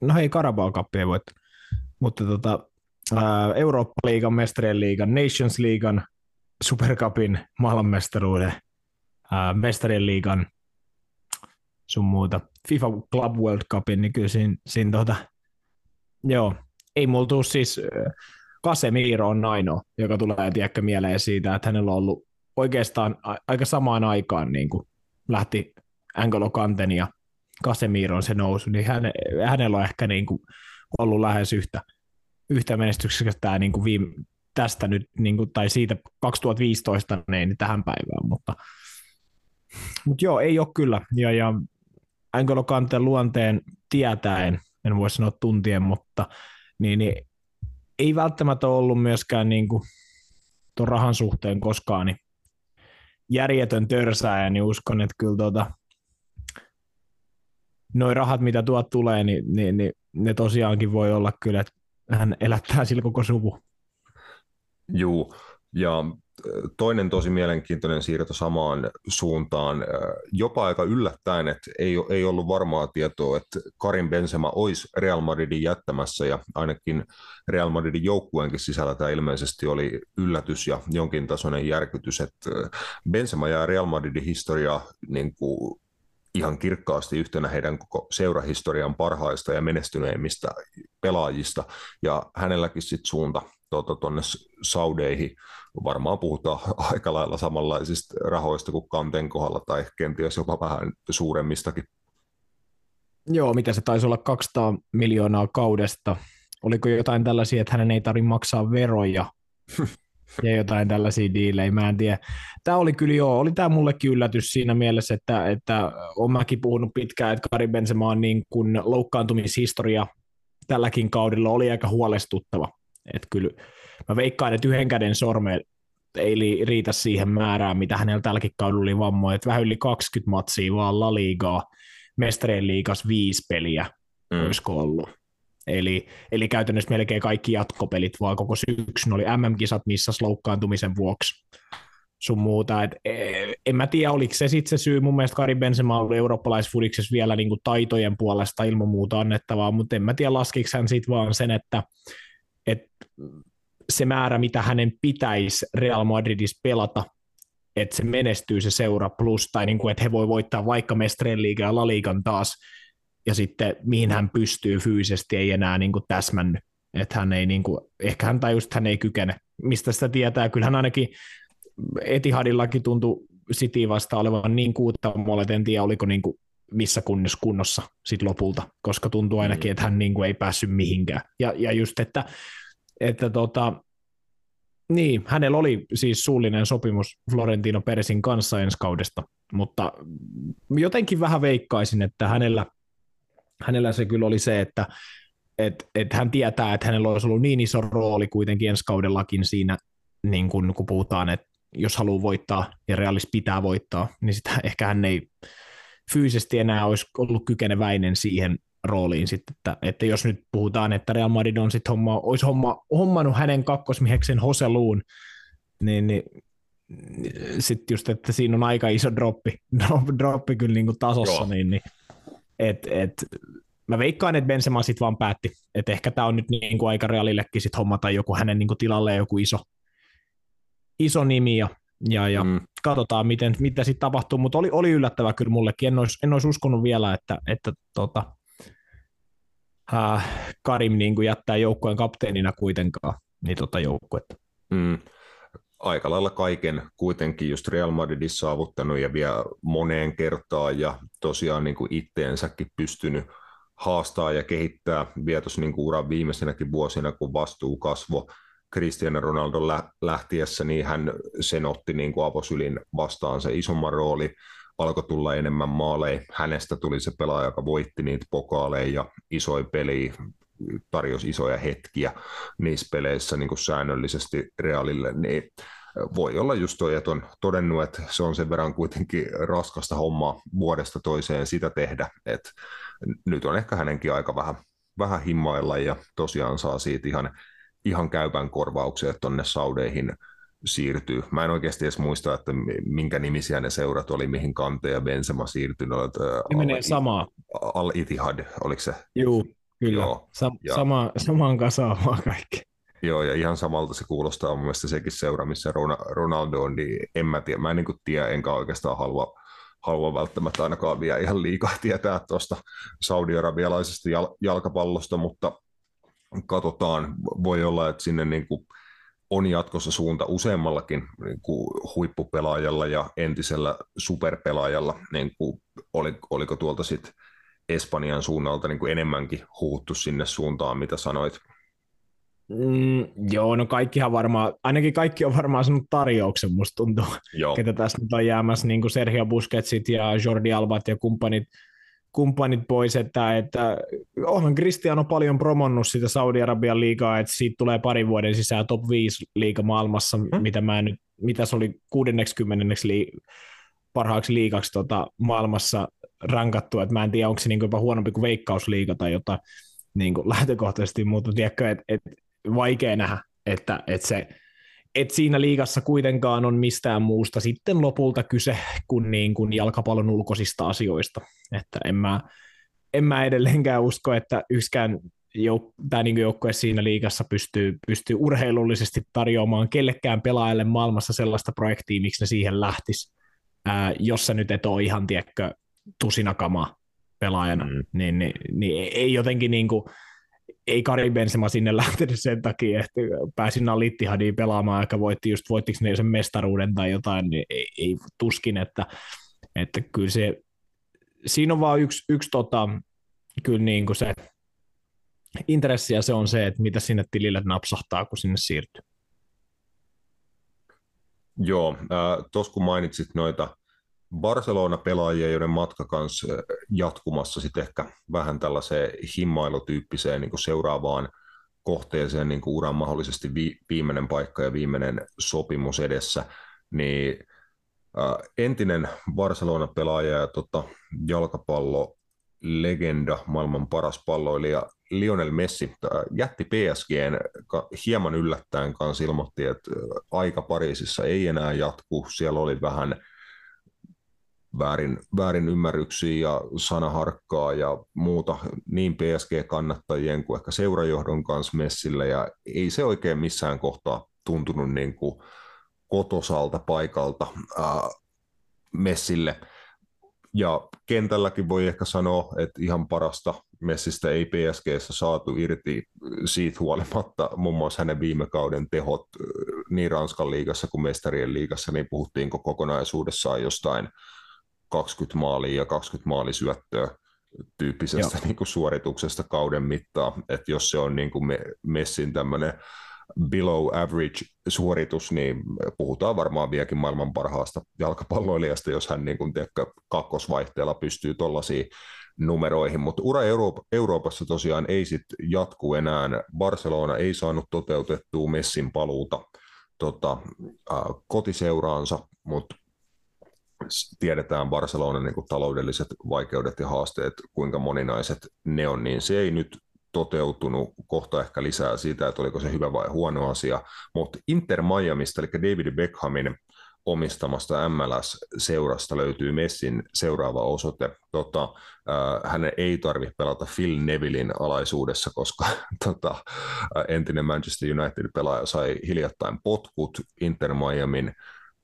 no hei Carabao Cup ei voittu, mutta tota, Eurooppa-liigan, Mestarien liigan, Nations liigan, Supercupin, maailmanmestaruuden, Mestarien liigan, sun muuta, FIFA Club World Cupin, niin kyllä siinä, siinä tota, joo, ei mulla tuu siis, Casemiro on ainoa, joka tulee tiedäkö mieleen siitä, että hänellä on ollut oikeastaan aika samaan aikaan niin kuin lähti Angelo Kanten ja Casemiron se nousu, niin häne, hänellä on ehkä niin kuin ollut lähes yhtä, yhtä menestyksekästä niin kuin viime, tästä nyt, niin kuin, tai siitä 2015 niin tähän päivään, mutta, mutta joo, ei ole kyllä, ja, ja Kanteen luonteen tietäen, en voi sanoa tuntien, mutta niin, niin ei välttämättä ollut myöskään niin kuin, tuon rahan suhteen koskaan niin järjetön törsääjä, niin uskon, että kyllä tuota, noin rahat, mitä tuot tulee, niin, niin, niin ne tosiaankin voi olla kyllä, että hän elättää sillä koko suvu. Juu, ja toinen tosi mielenkiintoinen siirto samaan suuntaan, jopa aika yllättäen, että ei, ei ollut varmaa tietoa, että Karin Benzema olisi Real Madridin jättämässä ja ainakin Real Madridin joukkueenkin sisällä tämä ilmeisesti oli yllätys ja jonkin tasoinen järkytys, että Benzema ja Real Madridin historia niin kuin ihan kirkkaasti yhtenä heidän koko seurahistorian parhaista ja menestyneimmistä pelaajista, ja hänelläkin sitten suunta tuonne Saudeihin. Varmaan puhutaan aika lailla samanlaisista rahoista kuin Kanten kohdalla, tai kenties jopa vähän suuremmistakin. Joo, mitä se taisi olla 200 miljoonaa kaudesta. Oliko jotain tällaisia, että hänen ei tarvitse maksaa veroja ja jotain tällaisia diilejä, mä en tiedä. Tämä oli kyllä joo, oli tämä mullekin yllätys siinä mielessä, että, että olen mäkin puhunut pitkään, että Karim Benzema on niin kuin loukkaantumishistoria tälläkin kaudella oli aika huolestuttava. Että kyllä mä veikkaan, että yhden käden sorme ei riitä siihen määrään, mitä hänellä tälläkin kaudella oli vammoja, että vähän yli 20 matsia vaan La Ligaa, Mestarien liigas viisi peliä, mm. olisiko ollut. Eli, eli käytännössä melkein kaikki jatkopelit, vaan koko syksyn oli MM-kisat missä loukkaantumisen vuoksi sun muuta. Et, e, en mä tiedä, oliko se sitten se syy. Mun mielestä Kari Benzema oli eurooppalaisfudiksessa vielä niinku taitojen puolesta ilman muuta annettavaa, mutta en mä tiedä, laskiko hän sitten vaan sen, että, että se määrä, mitä hänen pitäisi Real Madridissa pelata, että se menestyy se seura plus, tai niin kuin, että he voi voittaa vaikka Mestreen liiga ja La Liigan taas, ja sitten mihin hän pystyy fyysisesti ei enää niin kuin täsmännyt. Että hän ei, niin kuin, ehkä hän tai just hän ei kykene. Mistä sitä tietää? Kyllähän ainakin Etihadillakin tuntui City vasta olevan niin kuutta että en tiedä oliko niin kuin missä kunnossa, kunnossa sit lopulta, koska tuntuu ainakin, mm. että hän niin kuin ei päässyt mihinkään. Ja, ja just, että, että tota, niin, hänellä oli siis suullinen sopimus Florentino Peresin kanssa ensi kaudesta, mutta jotenkin vähän veikkaisin, että hänellä – hänellä se kyllä oli se, että et, et hän tietää, että hänellä olisi ollut niin iso rooli kuitenkin ensi kaudellakin siinä, niin kun, kun puhutaan, että jos haluaa voittaa ja Realis pitää voittaa, niin sitä ehkä hän ei fyysisesti enää olisi ollut kykeneväinen siihen rooliin sitten, että, että jos nyt puhutaan, että Real Madrid on sit homma, olisi homma, hommannut hänen kakkosmieheksen Hoseluun, niin, niin sitten just, että siinä on aika iso droppi, droppi kyllä niin kuin tasossa, Joo. niin, niin et, et, mä veikkaan, että Benzema sitten vaan päätti, että ehkä tämä on nyt niin kuin aika Realillekin sit hommata joku hänen niin kuin tilalle joku iso, iso nimi ja, ja, ja mm. katsotaan, miten, mitä sitten tapahtuu, mutta oli, oli yllättävää kyllä mullekin, en olisi, en olisi uskonut vielä, että, että tota, äh, Karim niin kuin jättää joukkueen kapteenina kuitenkaan niin tota joukkuetta. Mm. Aika lailla kaiken kuitenkin just Real Madridissa saavuttanut ja vielä moneen kertaan ja tosiaan niin kuin itteensäkin pystynyt haastaa ja kehittää vielä tuossa niin uran viimeisenäkin vuosina, kun vastuu kasvo Cristiano Ronaldo lähtiessä, niin hän sen otti niin kuin avosylin vastaan se isomman rooli alkoi tulla enemmän maaleja. Hänestä tuli se pelaaja, joka voitti niitä pokaaleja ja isoja peliä, tarjosi isoja hetkiä niissä peleissä niin kuin säännöllisesti Realille, niin voi olla just toi, että on todennut, että se on sen verran kuitenkin raskasta hommaa vuodesta toiseen sitä tehdä, että nyt on ehkä hänenkin aika vähän, vähän himmailla ja tosiaan saa siitä ihan, ihan käypän korvauksia tuonne Saudeihin siirtyy. Mä en oikeasti edes muista, että minkä nimisiä ne seurat oli, mihin Kante ja Benzema siirtyi. Ne menee samaa. Al-Itihad, oliko se? Joo, kyllä. Joo. Sa- ja... sama, samaan kasaan kaikki. Joo, ja ihan samalta se kuulostaa mun mielestä sekin seura, missä Ronaldo on, niin en mä tiedä, mä en niin tiedä, enkä oikeastaan halua, halua välttämättä ainakaan vielä ihan liikaa tietää tuosta saudi-arabialaisesta jal- jalkapallosta, mutta katsotaan, voi olla, että sinne niin kuin on jatkossa suunta useammallakin niin kuin huippupelaajalla ja entisellä superpelaajalla, niin kuin oli, oliko tuolta sitten Espanjan suunnalta niin kuin enemmänkin huuttu sinne suuntaan, mitä sanoit? Mm, joo, no kaikkihan varmaan, ainakin kaikki on varmaan sanonut tarjouksen, musta tuntuu, joo. ketä tässä nyt on jäämässä, niin kuin Sergio Busquetsit ja Jordi Albat ja kumppanit, kumppanit pois, että, että onhan Cristiano paljon promonnut sitä Saudi-Arabian liigaa, että siitä tulee parin vuoden sisään top 5 liiga maailmassa, hmm? mitä mä nyt, mitä se oli 60 lii, parhaaksi liikaksi tota, maailmassa rankattu, että mä en tiedä, onko se niin jopa huonompi kuin veikkausliiga tai jotain niin kuin lähtökohtaisesti, mutta tiedätkö, että et, vaikea nähdä, että, että se et siinä liigassa kuitenkaan on mistään muusta sitten lopulta kyse kuin, niin kuin jalkapallon ulkoisista asioista. Että en mä, en mä edelleenkään usko, että yksikään jouk- tämä niin joukkue siinä liigassa pystyy, pystyy urheilullisesti tarjoamaan kellekään pelaajalle maailmassa sellaista projektia, miksi ne siihen lähtis. Ää, jos sä nyt et ole ihan, tiedätkö, tusinakama pelaajana, mm. niin, niin, niin, ei jotenkin niin kuin, ei Kari Benzema sinne lähtenyt sen takia, että pääsin Nalittihadiin pelaamaan, joka voitti just, voittiko ne sen mestaruuden tai jotain, niin ei, ei tuskin, että, että kyllä se, siinä on vaan yksi, yksi tota, kyllä niin kuin se intressi ja se on se, että mitä sinne tilille napsahtaa, kun sinne siirtyy. Joo, äh, tuossa kun mainitsit noita Barcelona-pelaajia, joiden matka kanssa jatkumassa sitten ehkä vähän tällaiseen himmailutyyppiseen niin kuin seuraavaan kohteeseen niin kuin uran mahdollisesti vi- viimeinen paikka ja viimeinen sopimus edessä, niin äh, entinen Barcelona-pelaaja ja tota, jalkapallo legenda, maailman paras palloilija Lionel Messi jätti PSGn hieman yllättäen kanssa ilmoitti, että aika Pariisissa ei enää jatku. Siellä oli vähän väärin, väärin ymmärryksiä ja sanaharkkaa ja muuta niin PSG-kannattajien kuin ehkä seurajohdon kanssa messillä ja ei se oikein missään kohtaa tuntunut niin kuin kotosalta paikalta ää, messille. Ja kentälläkin voi ehkä sanoa, että ihan parasta Messistä ei PSGssä saatu irti siitä huolimatta. Muun muassa hänen viime kauden tehot niin Ranskan liigassa kuin Mestarien liigassa, niin puhuttiinko kokonaisuudessaan jostain 20 maalia ja 20 maalisyöttöä tyyppisestä niin kuin suorituksesta kauden mittaan. Että jos se on niin kuin Messin tämmöinen below average suoritus, niin puhutaan varmaan vieläkin maailman parhaasta jalkapalloilijasta, jos hän niin kuin, tiedätkö, kakkosvaihteella pystyy tuollaisiin numeroihin, mutta ura Euroop- Euroopassa tosiaan ei sit jatku enää. Barcelona ei saanut toteutettua Messin paluuta tota, äh, kotiseuraansa, tiedetään Barcelonan niin taloudelliset vaikeudet ja haasteet, kuinka moninaiset ne on, niin se ei nyt toteutunut. Kohta ehkä lisää siitä, että oliko se hyvä vai huono asia. Mutta Inter Miamista, eli David Beckhamin omistamasta MLS-seurasta löytyy Messin seuraava osoite. Tota, äh, hänen ei tarvitse pelata Phil Nevillin alaisuudessa, koska tota, äh, entinen Manchester United-pelaaja sai hiljattain potkut Inter Miamin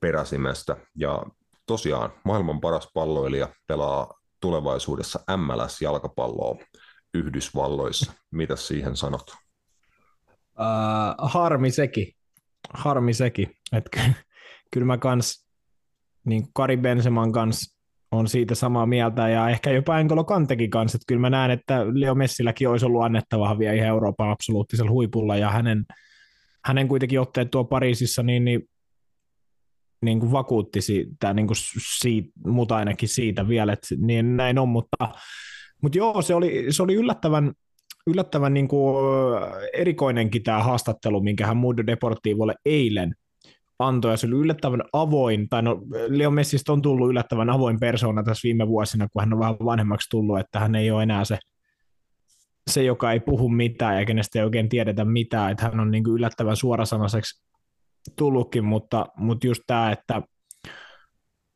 peräsimestä. Ja tosiaan maailman paras palloilija pelaa tulevaisuudessa MLS-jalkapalloa Yhdysvalloissa. Mitä siihen sanot? Uh, harmi sekin. Harmi sekin. Että kyllä mä kans niin Kari Benseman kanssa on siitä samaa mieltä ja ehkä jopa Enkolo Kantekin kanssa, että kyllä mä näen, että Leo Messilläkin olisi ollut annettavaa vielä ihan Euroopan absoluuttisella huipulla ja hänen, hänen kuitenkin otteet tuo Pariisissa niin, niin, niin kuin vakuutti siitä, niin kuin siitä, mut ainakin siitä vielä, että niin näin on, mutta, mutta joo, se oli, se oli yllättävän, yllättävän niin kuin erikoinenkin tämä haastattelu, minkä hän Mundo Deportivolle eilen antoi, ja se oli yllättävän avoin, tai no Leo Messistä on tullut yllättävän avoin persona tässä viime vuosina, kun hän on vähän vanhemmaksi tullut, että hän ei ole enää se, se joka ei puhu mitään ja kenestä ei oikein tiedetä mitään, että hän on niin kuin yllättävän suorasanaiseksi tullutkin, mutta, mutta just tämä, että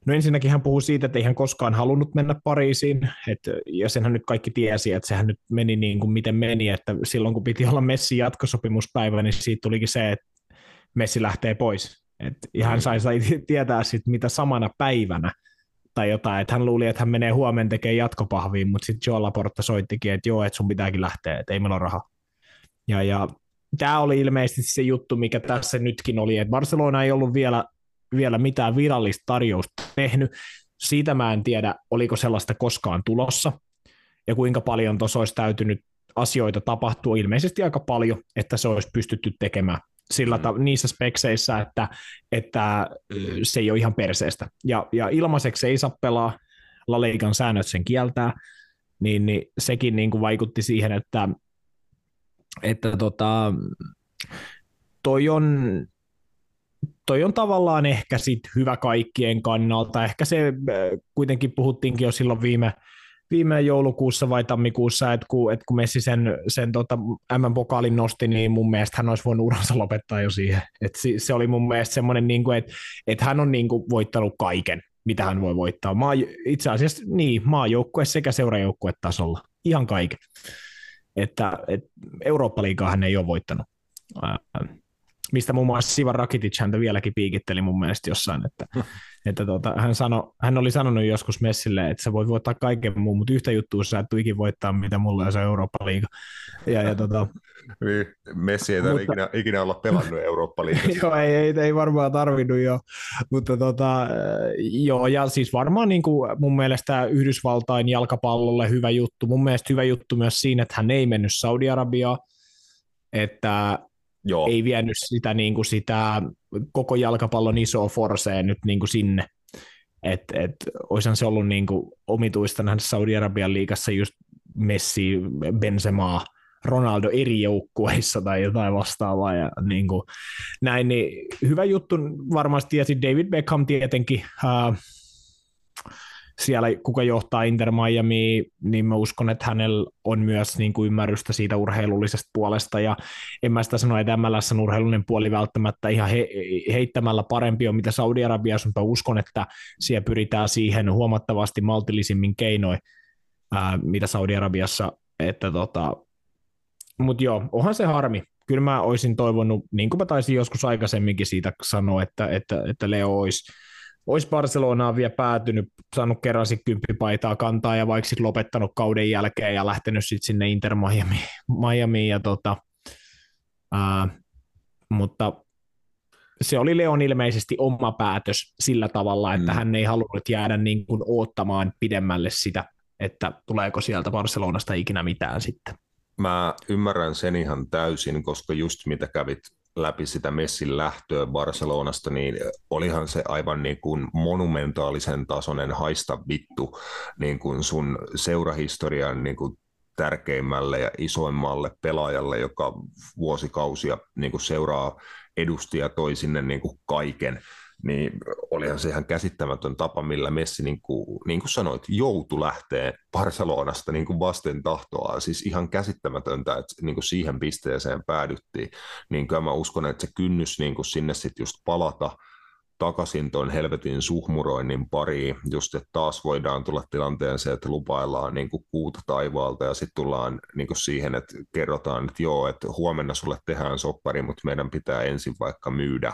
No ensinnäkin hän puhuu siitä, että ei hän koskaan halunnut mennä Pariisiin, että, ja senhän nyt kaikki tiesi, että sehän nyt meni niin kuin miten meni, että silloin kun piti olla Messi jatkosopimuspäivä, niin siitä tulikin se, että Messi lähtee pois. Et, ja hän sai, sai tietää sit, mitä samana päivänä tai jotain, että hän luuli, että hän menee huomenna tekemään jatkopahviin, mutta sitten Joe Laporta soittikin, että joo, että sun pitääkin lähteä, että ei meillä ole rahaa. Ja, ja tämä oli ilmeisesti se juttu, mikä tässä nytkin oli, että Barcelona ei ollut vielä, vielä mitään virallista tarjousta tehnyt. Siitä mä en tiedä, oliko sellaista koskaan tulossa, ja kuinka paljon tuossa olisi täytynyt asioita tapahtua, ilmeisesti aika paljon, että se olisi pystytty tekemään sillä mm. ta- niissä spekseissä, että, että se ei ole ihan perseestä. Ja, ja ilmaiseksi ei saa pelaa, La Ligan säännöt sen kieltää, niin, niin sekin niin kuin vaikutti siihen, että, että tota, toi on toi on tavallaan ehkä sit hyvä kaikkien kannalta. Ehkä se kuitenkin puhuttiinkin jo silloin viime, viime joulukuussa vai tammikuussa, että kun, että kun Messi sen, sen tota M-pokaalin nosti, niin mun mielestä hän olisi voinut uransa lopettaa jo siihen. Et se, se oli mun mielestä semmoinen, niin että, että hän on niin kuin voittanut kaiken, mitä hän voi voittaa. Maa, itse asiassa niin, maajoukkue sekä tasolla, ihan kaiken. Että, että Eurooppa-liigaa hän ei ole voittanut mistä muun muassa Sivan Rakitic häntä vieläkin piikitteli mun mielestä jossain, että, että tota, hän, sano, hän oli sanonut joskus Messille, että sä voit voittaa kaiken muun, mutta yhtä juttua sä et ikin voittaa, mitä mulla on se Eurooppa-liiga. Ja, ja tota, niin, Messi ei mutta, ikinä, ikinä olla pelannut eurooppa joo, ei, ei, ei, varmaan tarvinnut jo, mutta tota, joo, ja siis varmaan niin kuin mun mielestä Yhdysvaltain jalkapallolle hyvä juttu, mun mielestä hyvä juttu myös siinä, että hän ei mennyt Saudi-Arabiaan, että Joo. ei vienyt sitä, niin kuin sitä koko jalkapallon isoa forseen nyt niin kuin sinne. Et, et, olisihan se ollut niin kuin omituista nähdä Saudi-Arabian liigassa just Messi, Benzema, Ronaldo eri joukkueissa tai jotain vastaavaa ja niin kuin, näin, niin hyvä juttu varmasti, ja David Beckham tietenkin, uh, siellä kuka johtaa Inter Miami, niin mä uskon, että hänellä on myös niin kuin ymmärrystä siitä urheilullisesta puolesta, ja en mä sitä sano, että MLS on urheilullinen puoli välttämättä ihan he, heittämällä parempi on, mitä Saudi-Arabiassa, mutta uskon, että siellä pyritään siihen huomattavasti maltillisimmin keinoin, ää, mitä Saudi-Arabiassa, että tota, mutta joo, onhan se harmi. Kyllä mä olisin toivonut, niin kuin mä taisin joskus aikaisemminkin siitä sanoa, että, että, että Leo olisi olisi Barcelonaan vielä päätynyt, saanut kerran sitten kymppipaitaa kantaa ja vaikka sitten lopettanut kauden jälkeen ja lähtenyt sitten sinne Inter Miami, Miami ja tota, ää, mutta se oli Leon ilmeisesti oma päätös sillä tavalla, että mm. hän ei halunnut jäädä niin kuin oottamaan pidemmälle sitä, että tuleeko sieltä Barcelonasta ikinä mitään sitten. Mä ymmärrän sen ihan täysin, koska just mitä kävit läpi sitä Messin lähtöä Barcelonasta, niin olihan se aivan niin kuin monumentaalisen tasoinen haista vittu niin kuin sun seurahistorian niin kuin tärkeimmälle ja isoimmalle pelaajalle, joka vuosikausia niin kuin seuraa edusti ja toi sinne niin kuin kaiken, niin olihan se ihan käsittämätön tapa, millä Messi, niin kuin, niin kuin sanoit, joutu lähteä Barcelonasta niin kuin vasten tahtoa. Siis ihan käsittämätöntä, että niin kuin siihen pisteeseen päädyttiin. Niin kyllä mä uskon, että se kynnys niin kuin sinne sitten just palata – takaisin tuon helvetin suhmuroinnin pariin, just että taas voidaan tulla tilanteeseen, että lupaillaan niin kuin kuuta taivaalta ja sitten tullaan niin kuin siihen, että kerrotaan, että joo, että huomenna sulle tehdään soppari, mutta meidän pitää ensin vaikka myydä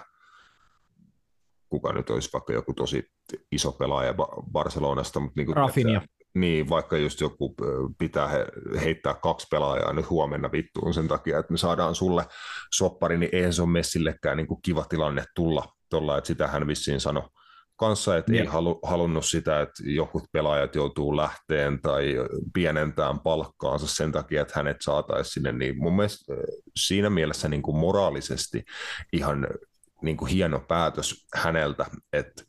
kuka nyt olisi vaikka joku tosi iso pelaaja Barcelonasta. Mutta niin kuin, Rafinha. Että, niin, vaikka just joku pitää he, heittää kaksi pelaajaa nyt huomenna vittuun sen takia, että me saadaan sulle soppari, niin eihän se ole Messillekään niin kuin kiva tilanne tulla tuolla, että sitä hän vissiin sanoi kanssa, että yeah. ei halu, halunnut sitä, että jotkut pelaajat joutuu lähteen tai pienentään palkkaansa sen takia, että hänet saataisiin sinne, niin mun mielestä siinä mielessä niin kuin moraalisesti ihan niin kuin hieno päätös häneltä, että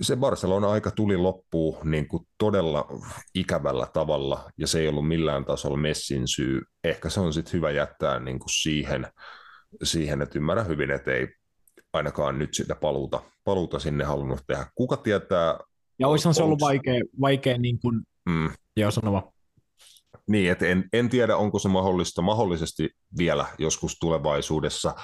se Barcelona-aika tuli loppuun niin kuin todella ikävällä tavalla, ja se ei ollut millään tasolla Messin syy. Ehkä se on sitten hyvä jättää niin kuin siihen, siihen, että ymmärrä hyvin, että ei ainakaan nyt sitä paluuta, paluuta sinne halunnut tehdä. Kuka tietää... Ja olisihan se ollut vaikea, vaikea niin kuin, mm. joo sanova. Niin, että en, en tiedä, onko se mahdollista mahdollisesti vielä joskus tulevaisuudessa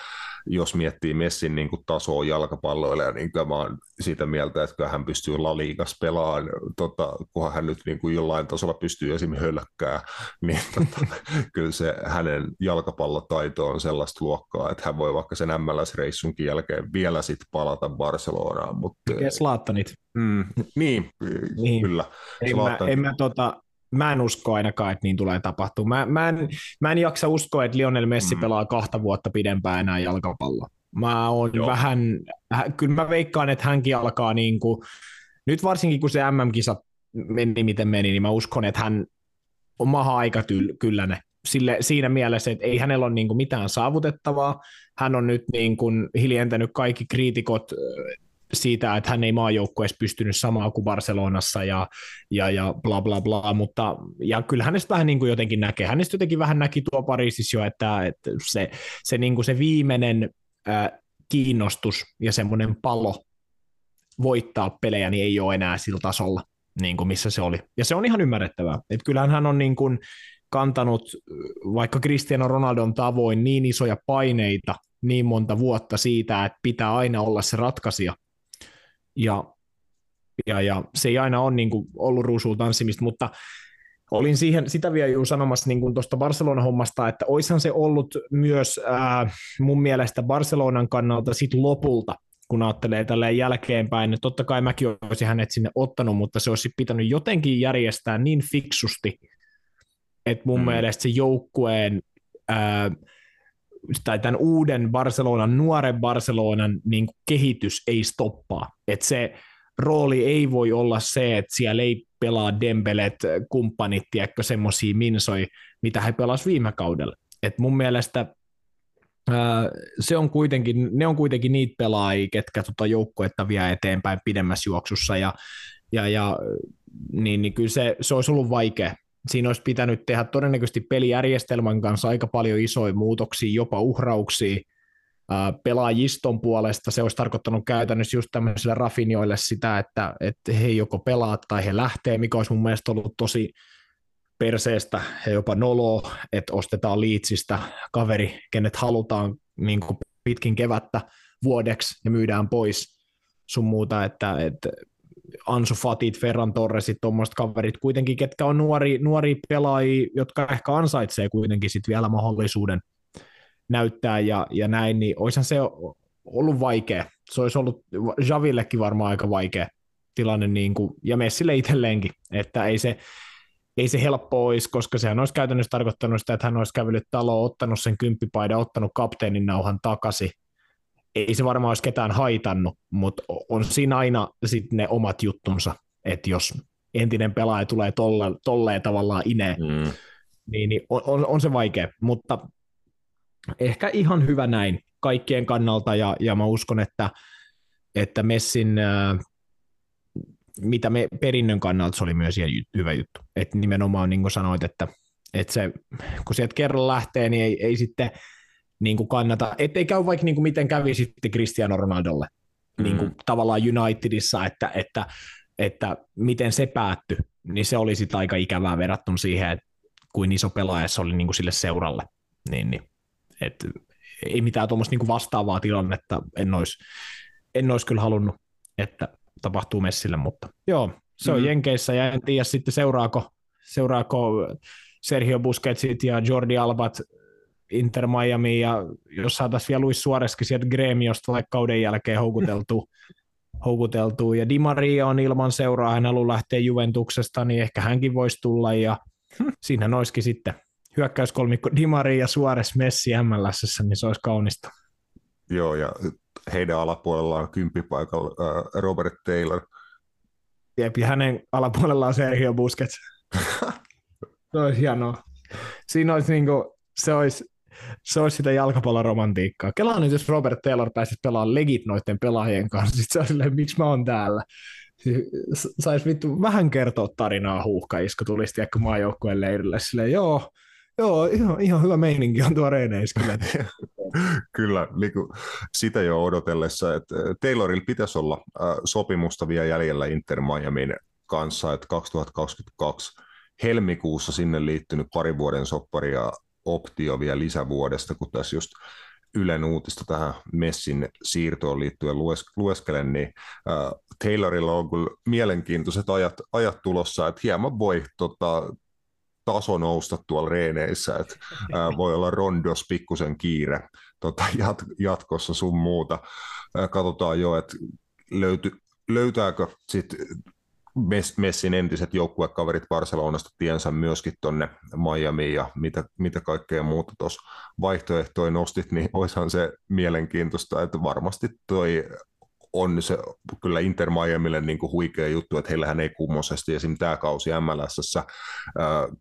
jos miettii Messin niin kuin tasoa jalkapalloilla, niin kyllä mä oon siitä mieltä, että hän pystyy La Ligas pelaamaan, tota, kunhan hän nyt niin kuin jollain tasolla pystyy esimerkiksi hölkkää, niin tota, kyllä se hänen jalkapallotaito on sellaista luokkaa, että hän voi vaikka sen MLS-reissunkin jälkeen vielä sitten palata Barcelonaan. Mutta, Tekee Slaattanit. Mm, niin, niin, kyllä. En mä, en mä tota, mä en usko ainakaan, että niin tulee tapahtumaan. Mä, mä, en, mä en jaksa uskoa, että Lionel Messi mm. pelaa kahta vuotta pidempään enää jalkapalloa. Mä oon Joo. vähän, kyllä mä veikkaan, että hänkin alkaa niin kuin, nyt varsinkin kun se MM-kisa meni miten meni, niin mä uskon, että hän on maha aika tyl, kyllä ne. Sille, siinä mielessä, että ei hänellä ole niin kuin mitään saavutettavaa. Hän on nyt niin kuin hiljentänyt kaikki kriitikot siitä, että hän ei maajoukkueessa pystynyt samaa kuin Barcelonassa ja, ja, ja bla bla bla, mutta ja kyllä hänestä vähän niin kuin jotenkin näkee, hänestä jotenkin vähän näki tuo Pariisissa jo, että, että se, se, niin kuin se viimeinen äh, kiinnostus ja semmoinen palo voittaa pelejä, niin ei ole enää sillä tasolla, niin kuin missä se oli. Ja se on ihan ymmärrettävää. Että kyllähän hän on niin kuin kantanut vaikka Cristiano Ronaldon tavoin niin isoja paineita niin monta vuotta siitä, että pitää aina olla se ratkaisija, ja, ja, ja se ei aina ole niin kuin ollut ruusuun tanssimista, mutta olin siihen, sitä vielä juuri sanomassa niin tuosta Barcelona-hommasta, että oishan se ollut myös ää, mun mielestä Barcelonan kannalta sit lopulta, kun ajattelee tälleen jälkeenpäin, että totta kai mäkin olisin hänet sinne ottanut, mutta se olisi pitänyt jotenkin järjestää niin fiksusti, että mun mm. mielestä se joukkueen ää, tai tämän uuden Barcelonan, nuoren Barcelonan niin kehitys ei stoppaa. Että se rooli ei voi olla se, että siellä ei pelaa Dembelet, kumppanit, tiedätkö, semmoisia minsoi, mitä he pelasivat viime kaudella. Et mun mielestä se on kuitenkin, ne on kuitenkin niitä pelaajia, ketkä tota joukkuetta vie eteenpäin pidemmässä juoksussa, ja, ja, ja niin, niin kyllä se, se olisi ollut vaikea, siinä olisi pitänyt tehdä todennäköisesti pelijärjestelmän kanssa aika paljon isoja muutoksia, jopa uhrauksia pelaajiston puolesta. Se olisi tarkoittanut käytännössä just tämmöisille rafinioille sitä, että, että he joko pelaat tai he lähtee, mikä olisi mun mielestä ollut tosi perseestä ja jopa nolo, että ostetaan liitsistä kaveri, kenet halutaan niin pitkin kevättä vuodeksi ja myydään pois sun muuta, että, että Ansu Fatit, Ferran Torresit, tuommoiset kaverit kuitenkin, ketkä on nuori, nuori pelaajia, jotka ehkä ansaitsee kuitenkin sit vielä mahdollisuuden näyttää ja, ja näin, niin olisihan se ollut vaikea. Se olisi ollut Javillekin varmaan aika vaikea tilanne, niin kuin, ja Messille itselleenkin, että ei se, ei se helppo olisi, koska sehän olisi käytännössä tarkoittanut sitä, että hän olisi kävellyt taloon, ottanut sen kymppipaidan, ottanut kapteenin nauhan takaisin, ei se varmaan olisi ketään haitannut, mutta on siinä aina sit ne omat juttunsa, että jos entinen pelaaja tulee tolle, tolleen tavallaan ineen, mm. niin, niin on, on, on se vaikea, mutta ehkä ihan hyvä näin kaikkien kannalta, ja, ja mä uskon, että, että Messin, äh, mitä me perinnön kannalta, se oli myös hyvä juttu, että nimenomaan niin kuin sanoit, että, että se, kun sieltä kerran lähtee, niin ei, ei sitten niin kuin kannata, ettei käy vaikka niin kuin miten kävi sitten Cristiano Ronaldolle mm. niin kuin tavallaan Unitedissa, että, että, että miten se päättyi, niin se oli sitten aika ikävää verrattuna siihen, että kuin iso pelaaja se oli niin kuin sille seuralle. Niin, niin. Et, ei mitään tuommoista niin vastaavaa tilannetta en olisi, en olisi kyllä halunnut, että tapahtuu Messille, mutta joo, se on mm. Jenkeissä ja en tiedä sitten seuraako, seuraako Sergio Busquetsit ja Jordi Albat Inter Miami ja jos saataisiin vielä Luis Suoreskin sieltä Gremiosta vaikka kauden jälkeen houkuteltu, houkuteltu. ja Di Maria on ilman seuraa, hän haluaa lähteä Juventuksesta, niin ehkä hänkin voisi tulla ja siinä olisikin sitten hyökkäyskolmikko Di Maria ja Suores Messi MLS, niin se olisi kaunista. Joo, ja heidän alapuolellaan kymppipaikalla äh, Robert Taylor. Jep, ja hänen alapuolellaan Sergio Busquets. se olisi hienoa. Siinä olisi niin kuin, se olisi, se olisi sitä jalkapalloromantiikkaa. Kelaan nyt, jos Robert Taylor pääsisi pelaamaan legit noiden pelaajien kanssa, sitten se on silleen, miksi mä oon täällä. Saisi vittu vähän kertoa tarinaa huuhkajista, kun tulisi tiedäkö maajoukkueen leirille. Silleen, joo, joo ihan, ihan hyvä meininki on tuo reeneissä kyllä. kyllä, niin kuin sitä jo odotellessa, että Taylorilla pitäisi olla sopimusta vielä jäljellä Inter Miamin kanssa, että 2022 helmikuussa sinne liittynyt pari vuoden sopparia optio vielä lisävuodesta, kun tässä just Ylen uutista tähän Messin siirtoon liittyen lues, lueskelen, niin äh, Taylorilla on kyllä mielenkiintoiset ajat, ajat tulossa, että hieman voi tota, taso nousta tuolla reeneissä, että äh, voi olla rondos pikkusen kiire tota, jat, jatkossa sun muuta. Äh, katsotaan jo, että löyty, löytääkö sitten Messin entiset joukkuekaverit Barcelonasta tiensä myöskin tuonne Miamiin ja mitä, mitä kaikkea muuta tuossa vaihtoehtoja nostit, niin olisihan se mielenkiintoista, että varmasti toi on se kyllä Inter Miamille niin kuin huikea juttu, että heillähän ei kummosesti esim. tämä kausi MLS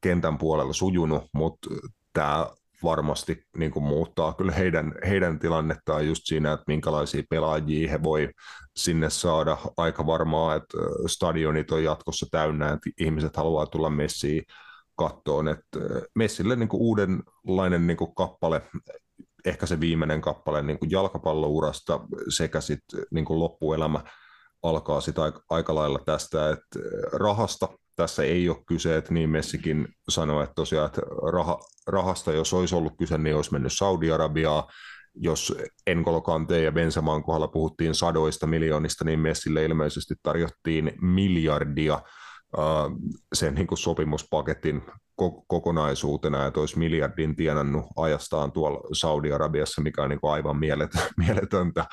kentän puolella sujunut, mutta tämä varmasti niin kuin muuttaa kyllä heidän, heidän tilannettaan just siinä, että minkälaisia pelaajia he voi sinne saada. Aika varmaa, että stadionit on jatkossa täynnä, että ihmiset haluaa tulla messiin kattoon. Että Messille niin kuin uudenlainen niin kuin kappale, ehkä se viimeinen kappale niin kuin jalkapallourasta sekä sitten niin kuin loppuelämä alkaa sitä aika, aika lailla tästä, että rahasta tässä ei ole kyse, että niin Messikin sanoi, että tosiaan että raha, rahasta, jos olisi ollut kyse, niin olisi mennyt Saudi-Arabiaa, jos Enkolo Kante ja Bensamaan kohdalla puhuttiin sadoista miljoonista, niin Messille ilmeisesti tarjottiin miljardia sen niin kuin sopimuspaketin kokonaisuutena, että olisi miljardin tienannut ajastaan tuolla Saudi-Arabiassa, mikä on niin aivan mieletöntä,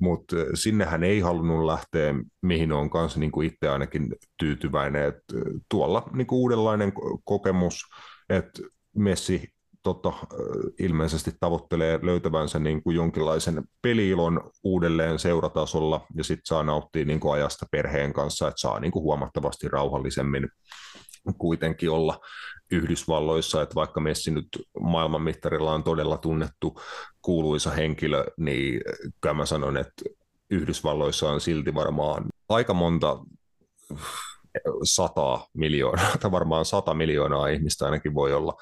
mutta sinnehän ei halunnut lähteä, mihin on kanssa niin kuin itse ainakin tyytyväinen, että tuolla niin kuin uudenlainen kokemus, että Messi tota, ilmeisesti tavoittelee löytävänsä niin kuin jonkinlaisen peliilon uudelleen seuratasolla ja sitten saa nauttia niin kuin ajasta perheen kanssa, että saa niin kuin huomattavasti rauhallisemmin kuitenkin olla Yhdysvalloissa, että vaikka Messi nyt maailmanmittarilla on todella tunnettu kuuluisa henkilö, niin kyllä mä sanon, että Yhdysvalloissa on silti varmaan aika monta sataa miljoonaa, tai varmaan sata miljoonaa ihmistä ainakin voi olla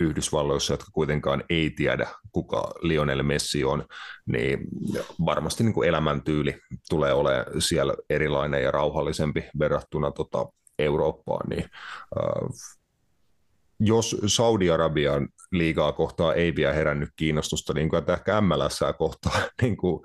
Yhdysvalloissa, jotka kuitenkaan ei tiedä, kuka Lionel Messi on, niin varmasti niin kuin elämäntyyli tulee olemaan siellä erilainen ja rauhallisempi verrattuna tota Eurooppaan, niin äh, jos Saudi-Arabian liigaa kohtaa ei vielä herännyt kiinnostusta, niin kuin, ehkä MLS kohtaa niin kuin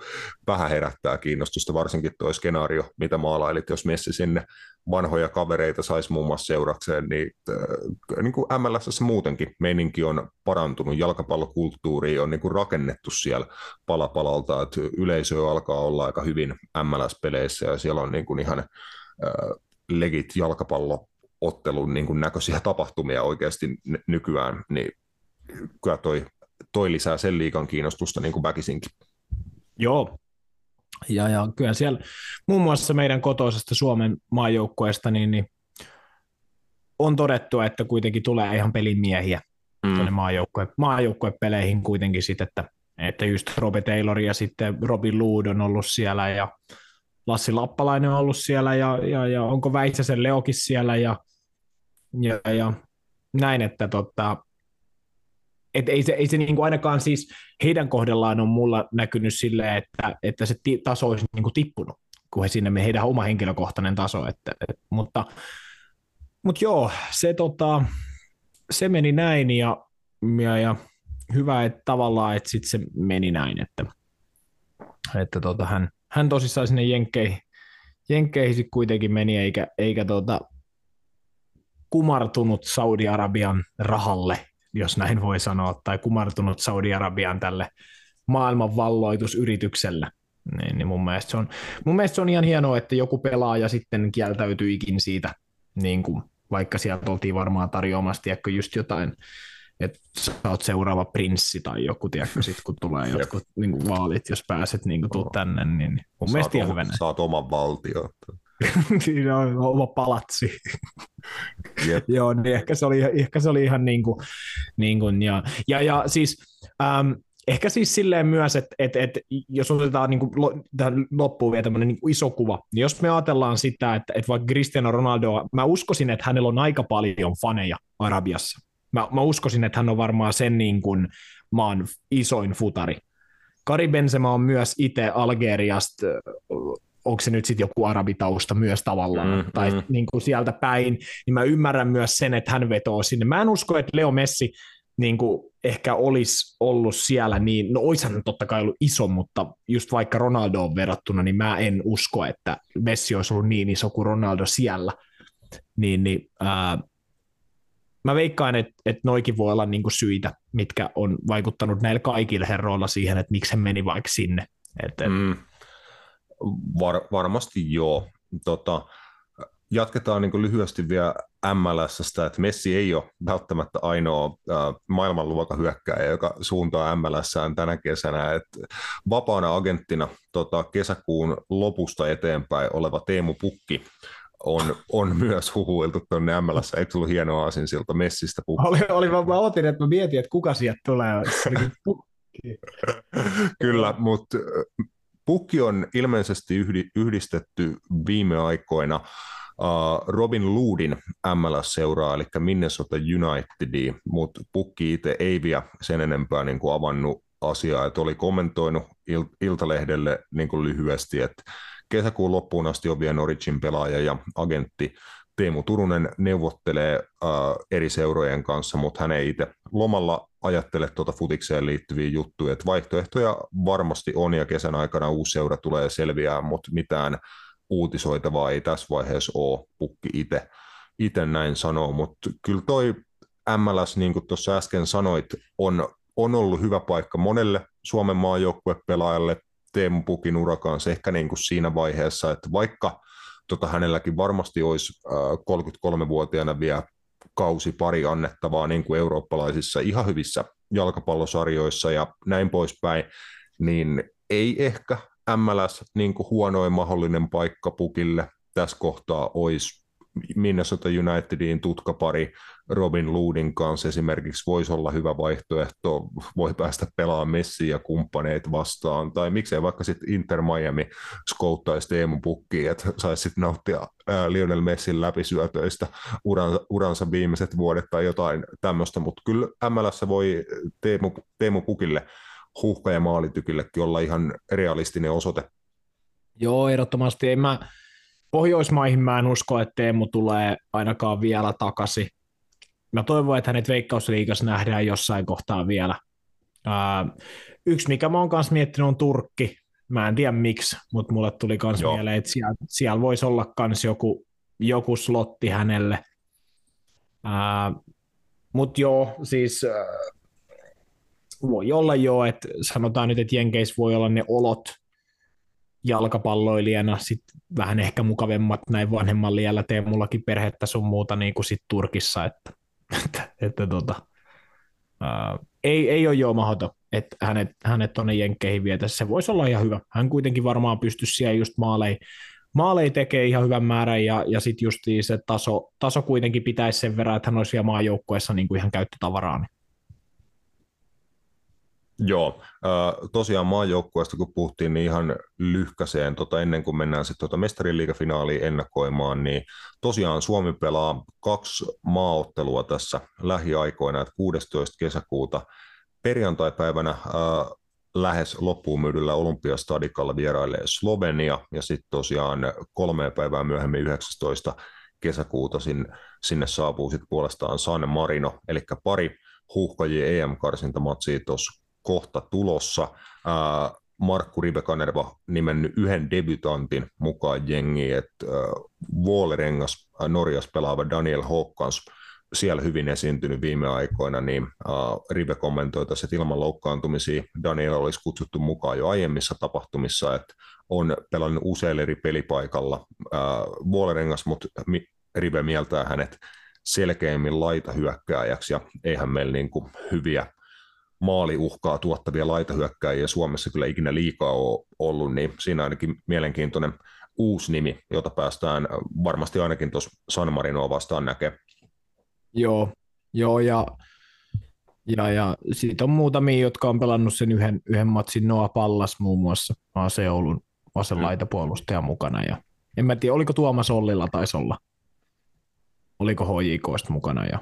vähän herättää kiinnostusta, varsinkin tuo skenaario, mitä maalailit, jos Messi sinne vanhoja kavereita saisi muun muassa seurakseen, niin, äh, niin kuin MLS muutenkin meininki on parantunut, jalkapallokulttuuri on niin kuin rakennettu siellä palapalalta, että yleisö alkaa olla aika hyvin MLS-peleissä ja siellä on niin kuin ihan äh, legit jalkapallo ottelun niin kuin näköisiä tapahtumia oikeasti nykyään, niin kyllä toi, toi lisää sen liikan kiinnostusta niin kuin väkisinkin. Joo, ja, ja kyllä siellä muun muassa meidän kotoisesta Suomen maajoukkueesta niin, niin on todettu, että kuitenkin tulee ihan pelimiehiä mm. tuonne maajoukkue, maajoukkuepeleihin kuitenkin sitten, että, että just Robert Taylor ja sitten Robin Lood on ollut siellä ja Lassi Lappalainen on ollut siellä ja, ja, ja onko Väitsäsen Leokin siellä ja, ja, ja näin, että tota, et ei se, ei se niin kuin ainakaan siis heidän kohdallaan on mulla näkynyt silleen, että, että se ti, taso olisi niin kuin tippunut, kun he sinne heidän oma henkilökohtainen taso. Että, et, mutta, mutta joo, se, tota, se meni näin ja, ja, ja hyvä, että tavallaan, että sitten se meni näin, että, että tota, hän, hän tosissaan sinne Jenkkeihin, Jenkkeihin kuitenkin meni, eikä, eikä tota, kumartunut Saudi-Arabian rahalle, jos näin voi sanoa, tai kumartunut Saudi-Arabian tälle maailmanvalloitusyritykselle. Niin, niin mun, mielestä se on, mun mielestä se on ihan hienoa, että joku pelaaja sitten kieltäytyikin siitä, niin kuin, vaikka sieltä oltiin varmaan tarjoamassa, just jotain, että sä oot seuraava prinssi tai joku, tiedätkö, sit kun tulee jotkut niin kuin vaalit, jos pääset niin kuin, tuu tänne, niin mun saat mielestä ihan hyvä. Saat oman valtion. Siinä on oma palatsi. Yep. Joo, niin ehkä se oli, ehkä se oli ihan niin kuin, niin kuin ja, ja, ja siis ähm, ehkä siis silleen myös, että, että, että jos otetaan niin kuin, tähän loppuun vielä tämmöinen niin iso kuva, niin jos me ajatellaan sitä, että, että vaikka Cristiano Ronaldo, mä uskoisin, että hänellä on aika paljon faneja Arabiassa. Mä, mä uskoisin, että hän on varmaan sen niin kuin maan isoin futari. Kari Benzema on myös itse Algeriasta onko se nyt sitten joku arabitausta myös tavallaan, mm, tai mm. Niin kuin sieltä päin, niin mä ymmärrän myös sen, että hän vetoo sinne. Mä en usko, että Leo Messi niin kuin ehkä olisi ollut siellä niin, no oishan totta kai ollut iso, mutta just vaikka Ronaldoon verrattuna, niin mä en usko, että Messi olisi ollut niin iso kuin Ronaldo siellä. Niin, niin ää, mä veikkaan, että, että noikin voi olla niin kuin syitä, mitkä on vaikuttanut näillä kaikilla herroilla siihen, että miksi he meni vaikka sinne. Et, mm. Var, varmasti joo. Tota, jatketaan niin lyhyesti vielä MLSstä, että Messi ei ole välttämättä ainoa äh, maailmanluokan hyökkääjä, joka suuntaa MLSään tänä kesänä. että vapaana agenttina tota, kesäkuun lopusta eteenpäin oleva Teemu Pukki on, on myös huhuiltu tuonne MLS. Eikö ollut hienoa aasinsilta Messistä Pukki? Oli, oli mä, mä otin, että mä mietin, että kuka sieltä tulee. Kyllä, mutta Pukki on ilmeisesti yhdistetty viime aikoina Robin Loodin MLS-seuraa, eli Minnesota United, mutta Pukki itse ei vielä sen enempää niin kuin avannut asiaa, että oli kommentoinut il- Iltalehdelle niin kuin lyhyesti, että kesäkuun loppuun asti on vielä Norwichin pelaaja ja agentti Teemu Turunen neuvottelee uh, eri seurojen kanssa, mutta hän ei itse lomalla ajattele tuota futikseen liittyviä juttuja. että vaihtoehtoja varmasti on ja kesän aikana uusi seura tulee selviää, mutta mitään uutisoitavaa ei tässä vaiheessa ole. Pukki itse itse näin sanoo, mutta kyllä toi MLS, niin kuin tuossa äsken sanoit, on, on ollut hyvä paikka monelle Suomen maajoukkuepelaajalle Teemu Pukin urakaan se ehkä niin kuin siinä vaiheessa, että vaikka tota, hänelläkin varmasti olisi äh, 33-vuotiaana vielä kausi pari annettavaa niin kuin eurooppalaisissa ihan hyvissä jalkapallosarjoissa ja näin poispäin, niin ei ehkä MLS niin kuin huonoin mahdollinen paikka pukille tässä kohtaa olisi Minnesota Unitedin tutkapari Robin Loodin kanssa esimerkiksi voisi olla hyvä vaihtoehto, voi päästä pelaamaan Messi ja kumppaneet vastaan, tai miksei vaikka sitten Inter Miami skouttaisi Teemu Pukkiin, että saisi sitten nauttia Lionel Messin läpisyötöistä uransa, uransa viimeiset vuodet tai jotain tämmöistä, mutta kyllä MLS voi Teemu, Teemu Pukille huhka- ja maalitykillekin olla ihan realistinen osoite. Joo, ehdottomasti. En mä, Pohjoismaihin mä en usko, että Teemu tulee ainakaan vielä takaisin. Mä toivon, että hänet Veikkausliigassa nähdään jossain kohtaa vielä. yksi, mikä mä oon kanssa miettinyt, on Turkki. Mä en tiedä miksi, mutta mulle tuli myös mieleen, että siellä, siellä voisi olla myös joku, joku slotti hänelle. mutta joo, siis voi olla jo, että sanotaan nyt, että Jenkeissä voi olla ne olot, jalkapalloilijana sit vähän ehkä mukavemmat näin vanhemman liellä Teemullakin perhettä sun muuta niin kuin sit Turkissa, että, että, että tota, ää, ei, ei ole jo mahdoton, että hänet, hänet tuonne Jenkkeihin vietä. Se voisi olla ihan hyvä. Hän kuitenkin varmaan pystyisi siellä just maalei, maalei tekee ihan hyvän määrän ja, ja sitten just se taso, taso kuitenkin pitäisi sen verran, että hän olisi siellä maajoukkueessa niin kuin ihan käyttötavaraa. Niin Joo, tosiaan maajoukkueesta kun puhuttiin, niin ihan lyhkäseen tota, ennen kuin mennään sitten tuota mestariliigafinaaliin ennakoimaan, niin tosiaan Suomi pelaa kaksi maaottelua tässä lähiaikoina, että 16. kesäkuuta perjantaipäivänä äh, lähes loppuun myydyllä Olympiastadikalla vierailee Slovenia ja sitten tosiaan kolme päivää myöhemmin 19 kesäkuuta sinne, sinne saapuu sitten puolestaan San Marino, eli pari huuhkajien EM-karsintamatsia tuossa kohta tulossa. Markku Rivekanerva nimennyt yhden debutantin mukaan jengiin, että Vuolerengas Norjas pelaava Daniel Hokkans siellä hyvin esiintynyt viime aikoina, niin Rive kommentoi tässä, että ilman loukkaantumisia Daniel olisi kutsuttu mukaan jo aiemmissa tapahtumissa, että on pelannut useille eri pelipaikalla. Vuolerengas, mutta Rive mieltää hänet selkeämmin laitahyökkääjäksi, ja eihän meillä niin kuin hyviä maaliuhkaa tuottavia laitahyökkääjiä Suomessa kyllä ikinä liikaa ole ollut, niin siinä ainakin mielenkiintoinen uusi nimi, jota päästään varmasti ainakin tuossa San Marinoa vastaan näkemään. Joo, joo ja, ja, ja siitä on muutamia, jotka on pelannut sen yhden, yhden matsin Noa Pallas muun muassa, AC Oulun vasen mm. laitapuolustaja mukana. Ja en mä tiedä, oliko Tuomas Ollilla taisi olla. Oliko HJKsta mukana. Ja...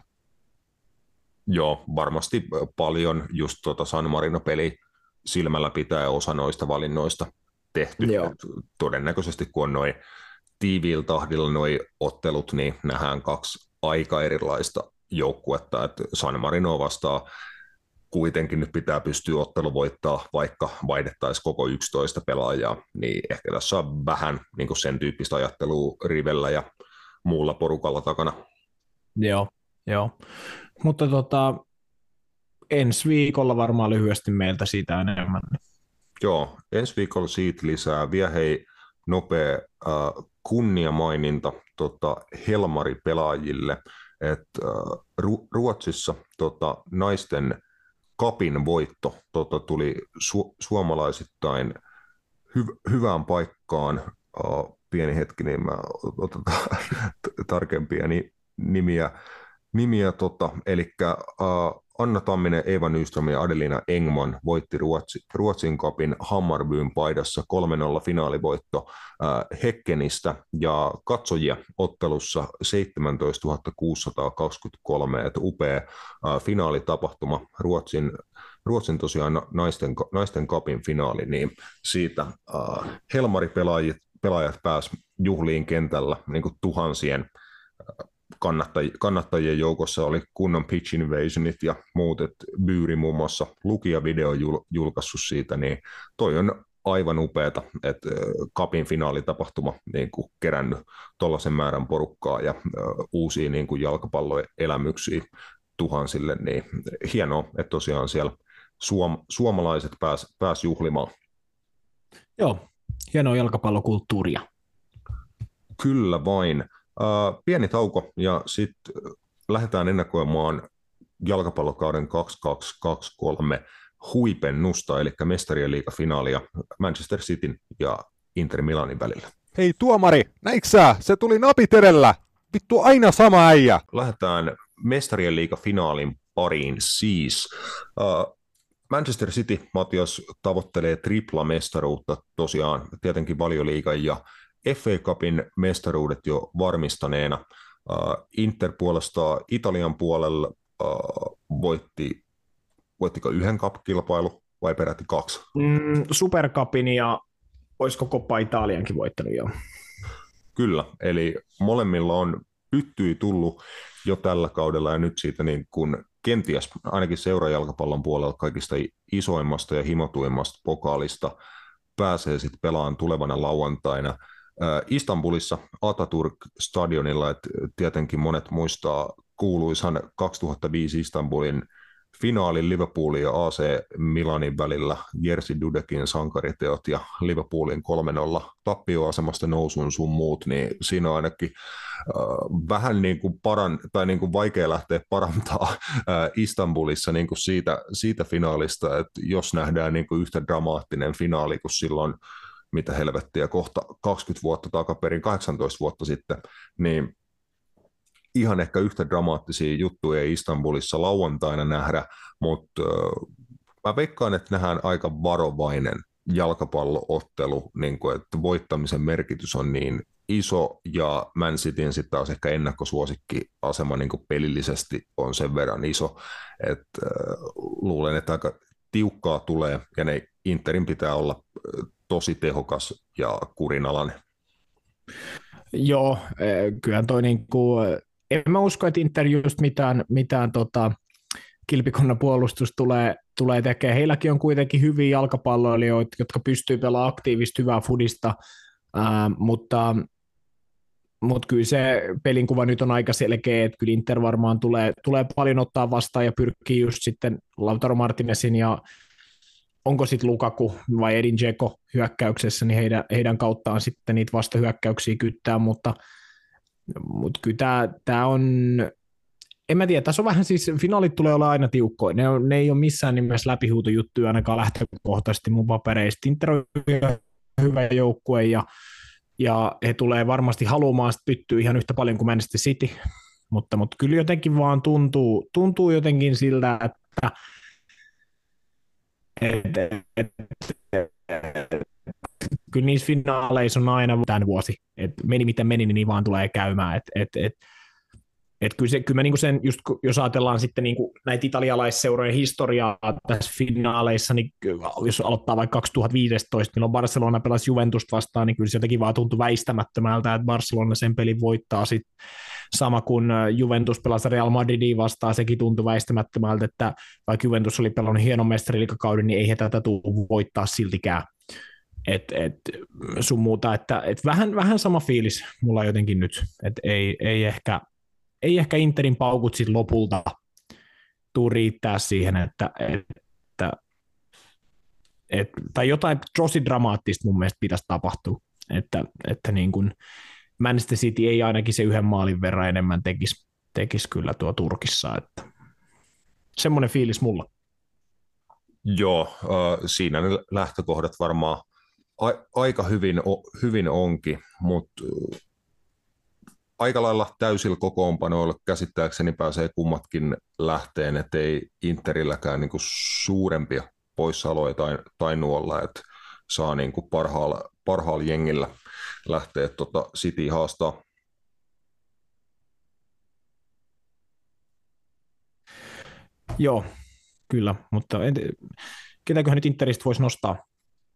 Joo, varmasti paljon just tuota San Marino-peli silmällä pitää osa noista valinnoista tehty. Joo. Todennäköisesti kun on noin tiiviillä tahdilla noi ottelut, niin nähdään kaksi aika erilaista joukkuetta, että San Marino vastaa kuitenkin nyt pitää pystyä ottelu voittaa, vaikka vaihdettaisiin koko 11 pelaajaa, niin ehkä tässä on vähän niin sen tyyppistä ajattelua Rivellä ja muulla porukalla takana. Joo, joo. Mutta tota, ensi viikolla varmaan lyhyesti meiltä siitä enemmän. Joo, ensi viikolla siitä lisää. Vielä hei nopea äh, kunniamaininta tota, Helmari-pelaajille, että äh, Ru- Ruotsissa tota, naisten kapin voitto tota, tuli su- suomalaisittain hy- hyvään paikkaan. Uh, pieni hetki, niin mä otan tarkempia ni- nimiä. Nimiä tota, eli uh, Anna Tamminen, Eva Nyström ja Adelina Engman voitti Ruotsi, Ruotsin kapin Hammarbyn paidassa 3-0 finaalivoitto äh, Hekkenistä. Ja katsojia ottelussa 17 623, että upea äh, finaalitapahtuma Ruotsin, Ruotsin tosiaan naisten, naisten kapin finaali, niin siitä äh, Helmari-pelaajat pelaajat pääsivät juhliin kentällä niin tuhansien kannattaj- kannattajien joukossa oli kunnon pitch invasionit ja muut, että Byyri muun muassa luki ja video jul- julkaissut siitä, niin toi on aivan upeata, että kapin finaalitapahtuma niin kuin kerännyt tuollaisen määrän porukkaa ja uusia niin kuin jalkapalloelämyksiä tuhansille, niin hienoa, että tosiaan siellä suom- suomalaiset pääs, pääs juhlimaan. Joo, hienoa jalkapallokulttuuria. Kyllä vain. Uh, pieni tauko ja sitten lähdetään ennakoimaan jalkapallokauden 2223 huipennusta, eli mestarien liigafinaalia Manchester Cityn ja Inter Milanin välillä. Hei tuomari, näitkö sä? Se tuli napit edellä. Vittu aina sama äijä. Lähdetään mestarien liigafinaalin pariin siis. Uh, Manchester City, Matias, tavoittelee tripla mestaruutta tosiaan tietenkin valioliigan ja FA Cupin mestaruudet jo varmistaneena. Uh, Inter puolestaan Italian puolella uh, voitti, voittiko yhden cup-kilpailu vai peräti kaksi? Mm, Supercupin ja olisiko Coppa Italiankin voittanut jo? Kyllä, eli molemmilla on pyttyi tullut jo tällä kaudella ja nyt siitä niin kuin kenties ainakin seurajalkapallon puolella kaikista isoimmasta ja himotuimmasta pokaalista pääsee sitten pelaamaan tulevana lauantaina – Istanbulissa Ataturk-stadionilla, että tietenkin monet muistaa kuuluisan 2005 Istanbulin finaalin Liverpoolin ja AC Milanin välillä Jerzy Dudekin sankariteot ja Liverpoolin 3-0 tappioasemasta nousun sun muut, niin siinä on ainakin äh, vähän niin kuin paran, tai niin kuin vaikea lähteä parantaa äh, Istanbulissa niin kuin siitä, siitä finaalista, että jos nähdään niin kuin yhtä dramaattinen finaali kuin silloin mitä helvettiä, kohta 20 vuotta takaperin, 18 vuotta sitten, niin ihan ehkä yhtä dramaattisia juttuja ei Istanbulissa lauantaina nähdä, mutta mä veikkaan, että nähdään aika varovainen jalkapalloottelu, niin kuin, että voittamisen merkitys on niin iso ja Man Cityn sitten taas ehkä ennakkosuosikkiasema niin pelillisesti on sen verran iso, että luulen, että aika tiukkaa tulee ja ne Interin pitää olla tosi tehokas ja kurinalainen. Joo, kyllä toi niin kuin, en mä usko, että Inter just mitään, mitään tota, kilpikunnan puolustus tulee, tulee tekemään. Heilläkin on kuitenkin hyviä jalkapalloilijoita, jotka pystyy pelaamaan aktiivista hyvää fudista, ää, mutta, mutta kyllä se pelinkuva nyt on aika selkeä, että kyllä Inter varmaan tulee, tulee paljon ottaa vastaan ja pyrkii just sitten Lautaro Martinezin ja onko sitten Lukaku vai Edin Dzeko hyökkäyksessä, niin heidän, heidän kauttaan sitten niitä vastahyökkäyksiä kyttää, mutta, mutta kyllä tämä, on, en mä tiedä, tässä on vähän siis, finaalit tulee olla aina tiukkoja, ne, on, ne ei ole missään nimessä läpihuutojuttuja ainakaan lähtökohtaisesti mun papereista, Inter on hyvä joukkue ja, ja he tulee varmasti haluamaan pyttyä ihan yhtä paljon kuin Manchester City, mutta, mutta kyllä jotenkin vaan tuntuu, tuntuu jotenkin siltä, että et, et, et, kyllä niissä finaaleissa on aina tämän vuosi, että meni mitä meni, niin, niin vaan tulee käymään. Et, et, et, et kyllä, se, kyllä mä niinku sen, just jos ajatellaan sitten niinku näitä italialaisseurojen historiaa tässä finaaleissa, niin jos aloittaa vaikka 2015, milloin Barcelona pelasi Juventus vastaan, niin kyllä se jotenkin vaan tuntui väistämättömältä, että Barcelona sen pelin voittaa sitten sama kuin äh, Juventus pelasi Real Madridin vastaan, sekin tuntui väistämättömältä, että vaikka Juventus oli pelannut hienon mestariliikakauden, niin ei he tätä tule voittaa siltikään. Et, et, sun muuta, että et vähän, vähän sama fiilis mulla jotenkin nyt, että ei, ei, ehkä, ei ehkä Interin paukut sit lopulta tuu riittää siihen, että, että et, tai jotain tosi dramaattista mun mielestä pitäisi tapahtua, että, että niin kun, Manchester City ei ainakin se yhden maalin verran enemmän tekisi, tekisi kyllä tuo Turkissa, että semmoinen fiilis mulla. Joo, siinä ne lähtökohdat varmaan aika hyvin, hyvin onkin, mutta aika lailla täysillä kokoonpanoilla käsittääkseni pääsee kummatkin lähteen, että ei Interilläkään niinku suurempia poissaoloja tai, tai nuolla, että saa niinku parhaalla, parhaalla jengillä – lähteä tota City haastaa. Joo, kyllä, mutta en, ketäköhän nyt Interistä voisi nostaa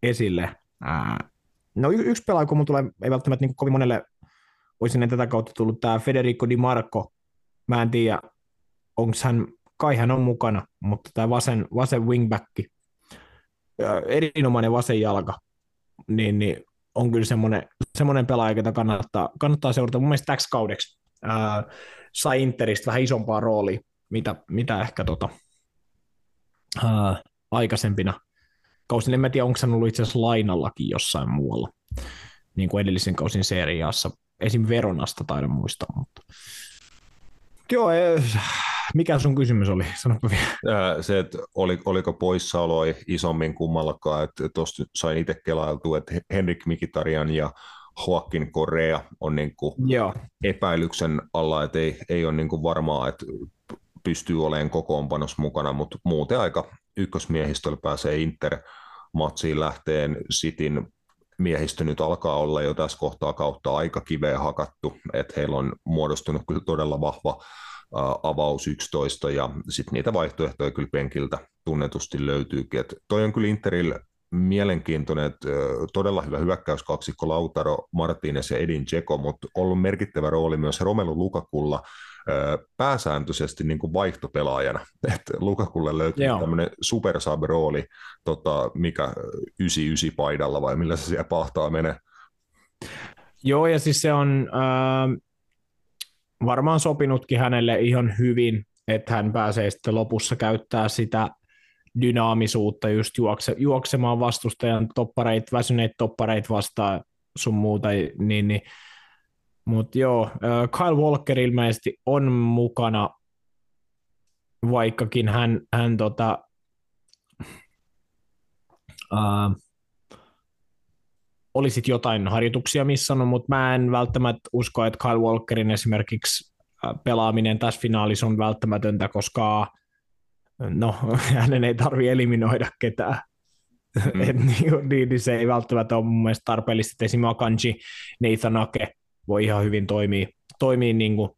esille? Ää, no y- yksi pelaaja, kun tulee, ei välttämättä niin kovin monelle olisi tätä kautta tullut tämä Federico Di Marco. Mä en tiedä, onko hän, kai hän on mukana, mutta tämä vasen, vasen wingback, erinomainen vasen jalka, niin, niin on kyllä semmoinen, semmoinen pelaaja, jota kannattaa, kannattaa seurata. Mun mielestä täksi kaudeksi ää, sai Interistä vähän isompaa roolia, mitä, mitä ehkä tota, ää, aikaisempina kausina. En tiedä, onko hän ollut itse asiassa lainallakin jossain muualla, niin kuin edellisen kausin seriaassa. Esim. Veronasta taidan muistaa, mutta Joo, mikä sun kysymys oli? Sanopa vielä. Se, että oli, oliko poissaoloi isommin kummallakaan, että tuosta sain itse kelailtua, että Henrik Mikitarian ja Joaquin Korea on niin kuin Joo. epäilyksen alla, että ei, ei ole niin kuin varmaa, että pystyy olemaan kokoonpanos mukana, mutta muuten aika ykkösmiehistöllä pääsee Inter matsiin lähteen Sitin miehistö nyt alkaa olla jo tässä kohtaa kautta aika kiveä hakattu, että heillä on muodostunut kyllä todella vahva avaus 11 ja sitten niitä vaihtoehtoja kyllä penkiltä tunnetusti löytyykin. Et toi on kyllä Interillä mielenkiintoinen, että todella hyvä hyökkäyskaksikko Lautaro, Martinez ja Edin Dzeko, mutta ollut merkittävä rooli myös Romelu Lukakulla pääsääntöisesti niin kuin vaihtopelaajana. että Lukakulle löytyy Joo. tämmöinen super rooli tota, mikä 99 paidalla vai millä se siellä pahtaa menee. Joo, ja siis se on äh, varmaan sopinutkin hänelle ihan hyvin, että hän pääsee sitten lopussa käyttää sitä dynaamisuutta just juokse, juoksemaan vastustajan toppareit, väsyneet toppareit vastaan sun muuta, niin, niin mutta joo, Kyle Walker ilmeisesti on mukana, vaikkakin hän, hän tota, uh, olisit jotain harjoituksia missannut, mutta mä en välttämättä usko, että Kyle Walkerin esimerkiksi pelaaminen tässä finaalissa on välttämätöntä, koska no, hänen ei tarvi eliminoida ketään. Mm. Et, niin, niin, niin, se ei välttämättä ole mun mielestä tarpeellista, että esimerkiksi Akanji, Nathan Ake, voi ihan hyvin toimia, toimia niin kuin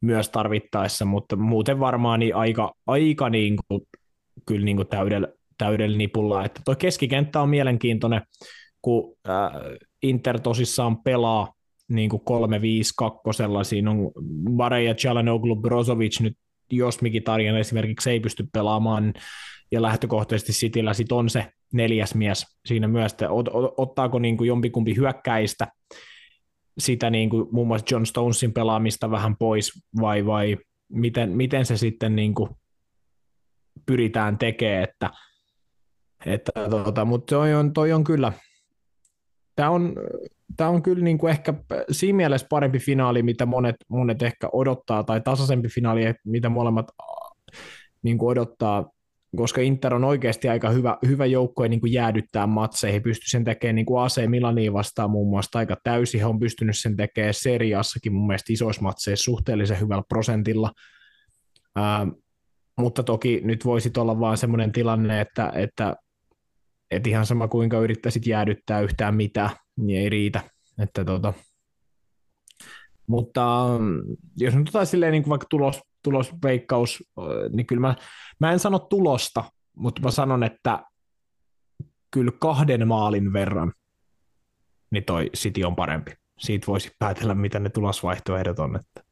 myös tarvittaessa, mutta muuten varmaan niin aika, aika niin kuin, kyllä niin kuin täydellä, täydellä nipulla. Että tuo keskikenttä on mielenkiintoinen, kun äh, Inter tosissaan pelaa niin kuin 3-5-2, siinä on Bare ja Chalanoglu, Brozovic nyt jos Mikitarjan esimerkiksi ei pysty pelaamaan, ja lähtökohtaisesti Cityllä sit on se neljäs mies siinä myös, että ottaako niin kuin jompikumpi hyökkäistä sitä niin kuin muun muassa John Stonesin pelaamista vähän pois, vai, vai miten, miten se sitten niin kuin pyritään tekemään, että, että tota, mutta toi on, toi on kyllä, tämä on, tämä on kyllä niin kuin ehkä siinä mielessä parempi finaali, mitä monet, monet ehkä odottaa, tai tasaisempi finaali, mitä molemmat niin kuin odottaa, koska Inter on oikeasti aika hyvä, hyvä joukko niin kuin jäädyttää matseja. He pystyvät sen tekemään niin kuin AC Milaniin vastaan muun muassa aika täysin. He on pystynyt sen tekemään seriassakin mun mielestä isoissa matseissa suhteellisen hyvällä prosentilla. Ää, mutta toki nyt voisi olla vaan semmoinen tilanne, että, että, että ihan sama kuinka yrittäisit jäädyttää yhtään mitä, niin ei riitä. Että tota, mutta jos nyt otetaan silleen niin kuin vaikka tulos, tulosveikkaus, niin kyllä mä, mä en sano tulosta, mutta mä sanon, että kyllä kahden maalin verran niin toi City on parempi. Siitä voisi päätellä, mitä ne tulosvaihtoehdot on. Että.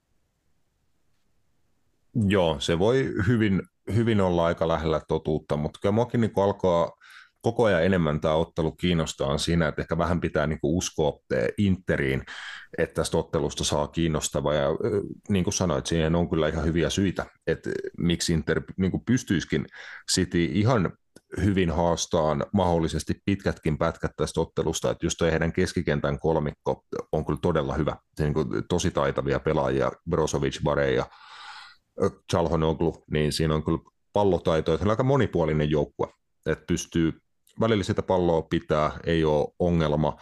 Joo, se voi hyvin, hyvin olla aika lähellä totuutta, mutta kyllä muakin niin alkaa koko ajan enemmän tämä ottelu kiinnostaa siinä, että ehkä vähän pitää niin kuin uskoa Interiin, että tästä ottelusta saa kiinnostava. Ja niin kuin sanoit, siihen on kyllä ihan hyviä syitä, että miksi Inter niin kuin pystyisikin City ihan hyvin haastaan mahdollisesti pitkätkin pätkät tästä ottelusta, että just toi heidän keskikentän kolmikko on kyllä todella hyvä, se niin kuin tosi taitavia pelaajia, Brozovic, Bare ja Chalhonoglu, niin siinä on kyllä pallotaito, että on aika monipuolinen joukkue, että pystyy välillä sitä palloa pitää, ei ole ongelma,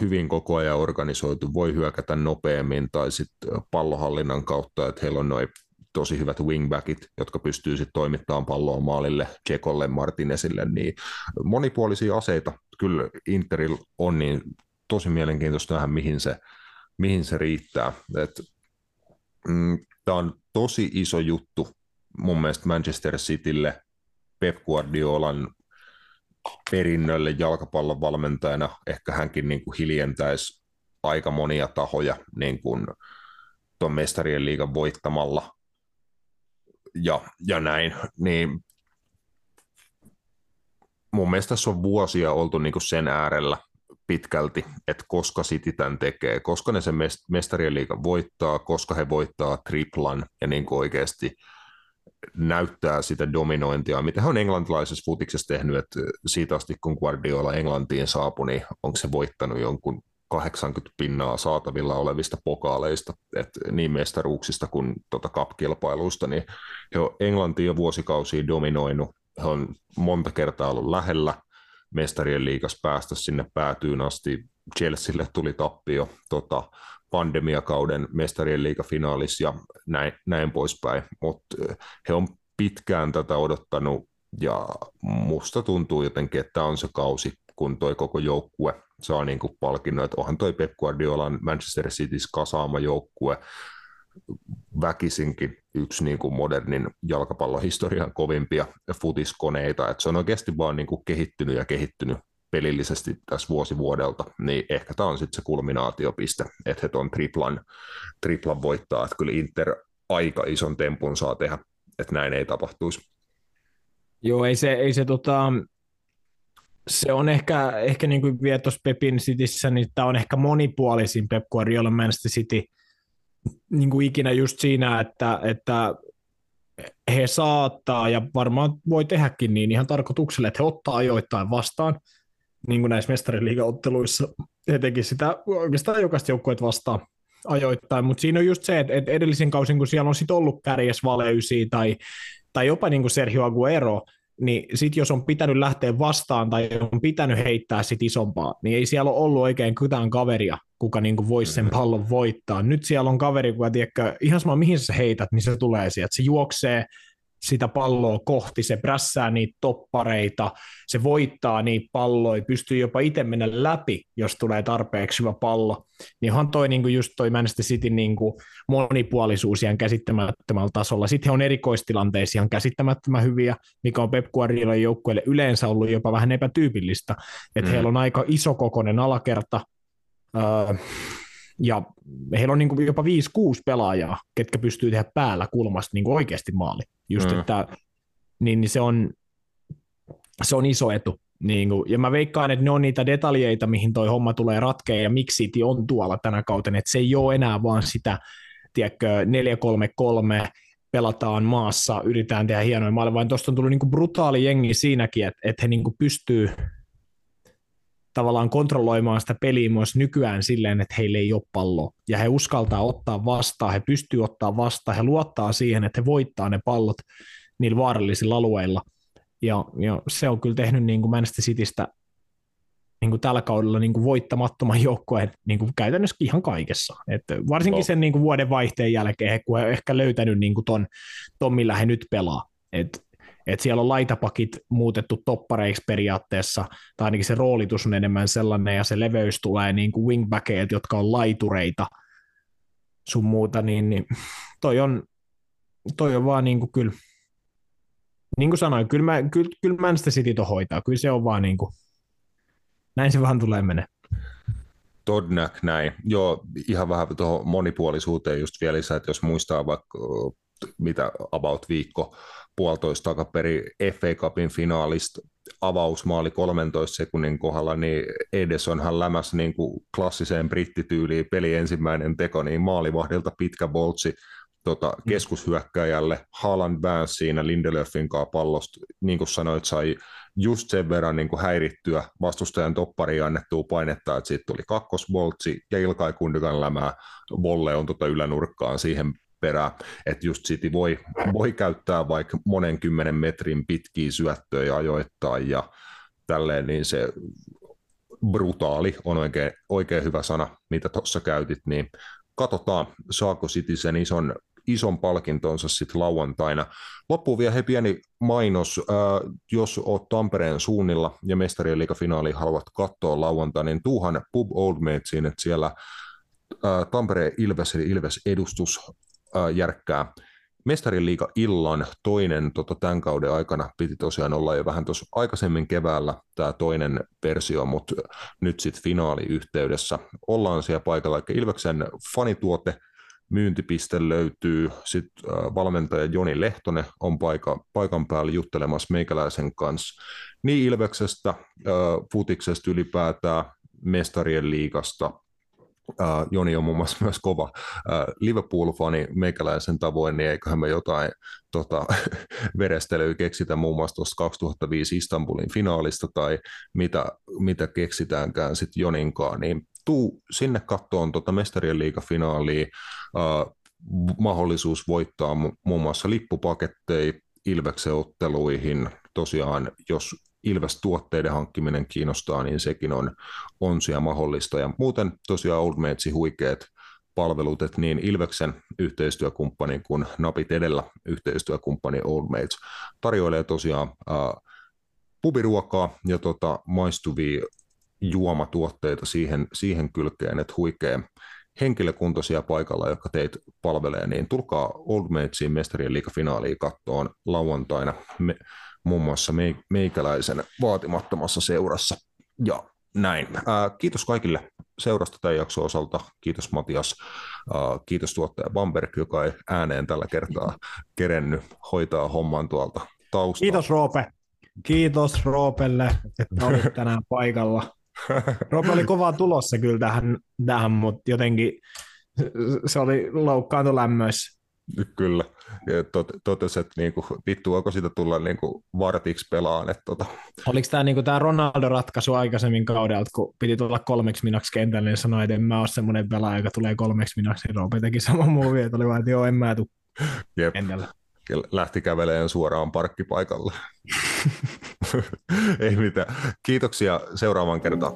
hyvin koko ajan organisoitu, voi hyökätä nopeammin tai sitten pallohallinnan kautta, että heillä on noin tosi hyvät wingbackit, jotka pystyy sitten toimittamaan palloa maalille, Jekolle, Martinezille, niin monipuolisia aseita kyllä Interil on, niin tosi mielenkiintoista nähdä, mihin se, mihin se riittää. mm, Tämä on tosi iso juttu mun mielestä Manchester Citylle, Pep Guardiolan perinnölle jalkapallon valmentajana. Ehkä hänkin niin kuin hiljentäisi aika monia tahoja niin kuin tuon mestarien liigan voittamalla ja, ja näin, niin mun mielestä tässä on vuosia oltu niin kuin sen äärellä pitkälti, että koska City tämän tekee, koska ne sen mestarien liigan voittaa, koska he voittaa triplan ja niin kuin oikeasti – näyttää sitä dominointia, mitä hän on englantilaisessa futiksessa tehnyt, että siitä asti kun Guardiola Englantiin saapui, niin onko se voittanut jonkun 80 pinnaa saatavilla olevista pokaaleista, että niin mestaruuksista kuin tota cup-kilpailuista, niin he on Englantia jo vuosikausia dominoinut, he on monta kertaa ollut lähellä. Mestarien liikas päästä sinne päätyyn asti, Chelsealle tuli tappio tota, pandemiakauden mestarien liigafinaalis ja näin, näin poispäin, mutta he on pitkään tätä odottanut ja musta tuntuu jotenkin, että tämä on se kausi, kun toi koko joukkue saa niin kuin palkinnon, että onhan toi Pep Guardiolan Manchester City's kasaama joukkue väkisinkin yksi niin kuin modernin jalkapallohistorian kovimpia futiskoneita, että se on oikeasti vaan niin kuin kehittynyt ja kehittynyt pelillisesti tässä vuosi vuodelta, niin ehkä tämä on sitten se kulminaatiopiste, että he tuon triplan, triplan voittaa, että kyllä Inter aika ison tempun saa tehdä, että näin ei tapahtuisi. Joo, ei se, ei se tota, se on ehkä, ehkä niin kuin vielä tuossa Pepin Cityssä, niin tämä on ehkä monipuolisin Pep Guardiola Manchester City niin kuin ikinä just siinä, että, että he saattaa ja varmaan voi tehdäkin niin ihan tarkoitukselle, että he ottaa ajoittain vastaan – niin kuin näissä mestariliigaotteluissa, etenkin sitä oikeastaan jokaista joukkueet vastaan ajoittain, mutta siinä on just se, että edellisen kausin, kun siellä on sit ollut kärjes valeysiä tai, tai jopa niin kuin Sergio Aguero, niin sitten jos on pitänyt lähteä vastaan tai on pitänyt heittää sit isompaa, niin ei siellä ole ollut oikein ketään kaveria, kuka niin voisi sen pallon voittaa. Nyt siellä on kaveri, kuka tiedätkö, ihan sama mihin sä heität, niin se tulee sieltä. Se juoksee, sitä palloa kohti, se prässää niitä toppareita, se voittaa niitä palloja, pystyy jopa itse mennä läpi, jos tulee tarpeeksi hyvä pallo. Niin onhan toi niin kuin just toi Manchester City niin kuin monipuolisuus ihan käsittämättömällä tasolla. Sitten he on erikoistilanteissa ihan käsittämättömän hyviä, mikä on Pep Guardiolin joukkueelle yleensä ollut jopa vähän epätyypillistä, että mm. heillä on aika iso kokoinen alakerta, öö, ja heillä on niin kuin jopa 5-6 pelaajaa, ketkä pystyy tehdä päällä kulmasta niin kuin oikeasti maali. Just, mm. että, niin, niin se, on, se on iso etu. Niin kuin, ja mä veikkaan, että ne on niitä detaljeita, mihin toi homma tulee ratkea ja miksi City on tuolla tänä kautena, että se ei ole enää vaan sitä, tiedätkö, 4-3-3, pelataan maassa, yritetään tehdä hienoja maaleja, vaan tuosta on tullut niin brutaali jengi siinäkin, että, että he niin pystyy tavallaan kontrolloimaan sitä peliä myös nykyään silleen, että heille ei ole palloa. Ja he uskaltaa ottaa vastaan, he pystyy ottaa vastaan, he luottaa siihen, että he voittaa ne pallot niillä vaarallisilla alueilla. Ja, ja se on kyllä tehnyt niin kuin Manchester Citystä niin kuin tällä kaudella niin kuin voittamattoman joukkueen niin kuin käytännössä ihan kaikessa. Et varsinkin no. sen niin kuin vuoden vaihteen jälkeen, kun he ehkä löytänyt niin kuin ton, ton, millä he nyt pelaa. Et että siellä on laitapakit muutettu toppareiksi periaatteessa, tai ainakin se roolitus on enemmän sellainen, ja se leveys tulee niin kuin wingbackeet, jotka on laitureita sun muuta, niin, niin toi, on, toi on vaan niin kuin kyllä, niin kuin sanoin, kyllä, mä, kyllä, kyllä Manchester City to hoitaa, kyllä se on vaan niin kuin, näin se vaan tulee mennä. Todnak näin. Joo, ihan vähän tuohon monipuolisuuteen just vielä lisää, että jos muistaa vaikka mitä about viikko puolitoista takaperi FA Cupin finaalista avausmaali 13 sekunnin kohdalla, niin Edesonhan lämäs niin kuin klassiseen brittityyliin peli ensimmäinen teko, niin maalivahdilta pitkä boltsi tota, mm. keskushyökkäjälle. Haaland väänsi siinä Lindelöfin kanssa pallosta, niin kuin sanoit, sai just sen verran niin kuin häirittyä vastustajan toppariin annettua painetta, että siitä tuli kakkosboltsi ja Ilkai Kundikan lämää volle on tota ylänurkkaan siihen perään, että just City voi, voi käyttää vaikka monen kymmenen metrin pitkiä syöttöjä ajoittain ja tälleen, niin se brutaali on oikein, oikein hyvä sana, mitä tuossa käytit, niin katsotaan, saako City sen ison, ison palkintonsa sitten lauantaina. Loppuun vielä he pieni mainos, äh, jos oot Tampereen suunnilla ja mestarien liigafinaali haluat katsoa lauantaina, niin tuuhan Pub Old Matesin, että siellä Tampereen Ilves eli Ilves edustus äh, järkkää. Mestarin liiga illan toinen tota, tämän kauden aikana piti tosiaan olla jo vähän tuossa aikaisemmin keväällä tämä toinen versio, mutta nyt sitten finaaliyhteydessä ollaan siellä paikalla. Eli Ilveksen fanituote myyntipiste löytyy, sitten äh, valmentaja Joni Lehtonen on paika, paikan päällä juttelemassa meikäläisen kanssa niin Ilveksestä, äh, futiksesta ylipäätään, mestarien liigasta, Uh, Joni on muun muassa myös kova uh, Liverpool-fani meikäläisen tavoin, niin eiköhän me jotain tota, verestelyä keksitä muun muassa tuosta 2005 Istanbulin finaalista tai mitä, mitä keksitäänkään sitten Joninkaan, niin tuu sinne kattoon tota mestarien liigafinaalia, uh, mahdollisuus voittaa muun muassa lippupaketteja Ilveksen otteluihin, tosiaan jos Ilves-tuotteiden hankkiminen kiinnostaa, niin sekin on, on siellä mahdollista. Ja muuten tosiaan Old Matesin huikeat palvelut, että niin Ilveksen yhteistyökumppani kuin Napit edellä yhteistyökumppani Old Mates tarjoilee tosiaan ää, pubiruokaa ja tota, maistuvia juomatuotteita siihen, siihen kylkeen, että huikea henkilökuntoisia paikalla, jotka teitä palvelee, niin tulkaa Old Matesin mestarien liikafinaaliin kattoon lauantaina. Me, muun muassa meikäläisen vaatimattomassa seurassa. Ja näin. Ää, kiitos kaikille seurasta tämän jakson osalta. Kiitos Matias. Ää, kiitos tuottaja Bamberg, joka ei ääneen tällä kertaa kerennyt hoitaa homman tuolta taustalta. Kiitos Roope. Kiitos Roopelle, että olit tänään paikalla. Roope oli kovaa tulossa kyllä tähän, tähän mutta jotenkin se oli loukkaantu lämmöissä. Kyllä, ja tot, totesi, että niinku, vittu, onko siitä tulla niinku vartiksi pelaan. Että tota. Oliko tämä niinku, Ronaldo-ratkaisu aikaisemmin kaudelta, kun piti tulla kolmeksi minuksi kentälle, niin sanoi, että en mä ole semmoinen pelaaja, joka tulee kolmeksi minuksi, niin Roope teki sama muuvi, että oli vaan, että joo, en mä tule kentälle. Lähti kävelemään suoraan parkkipaikalle. Ei mitään. Kiitoksia seuraavaan kertaan.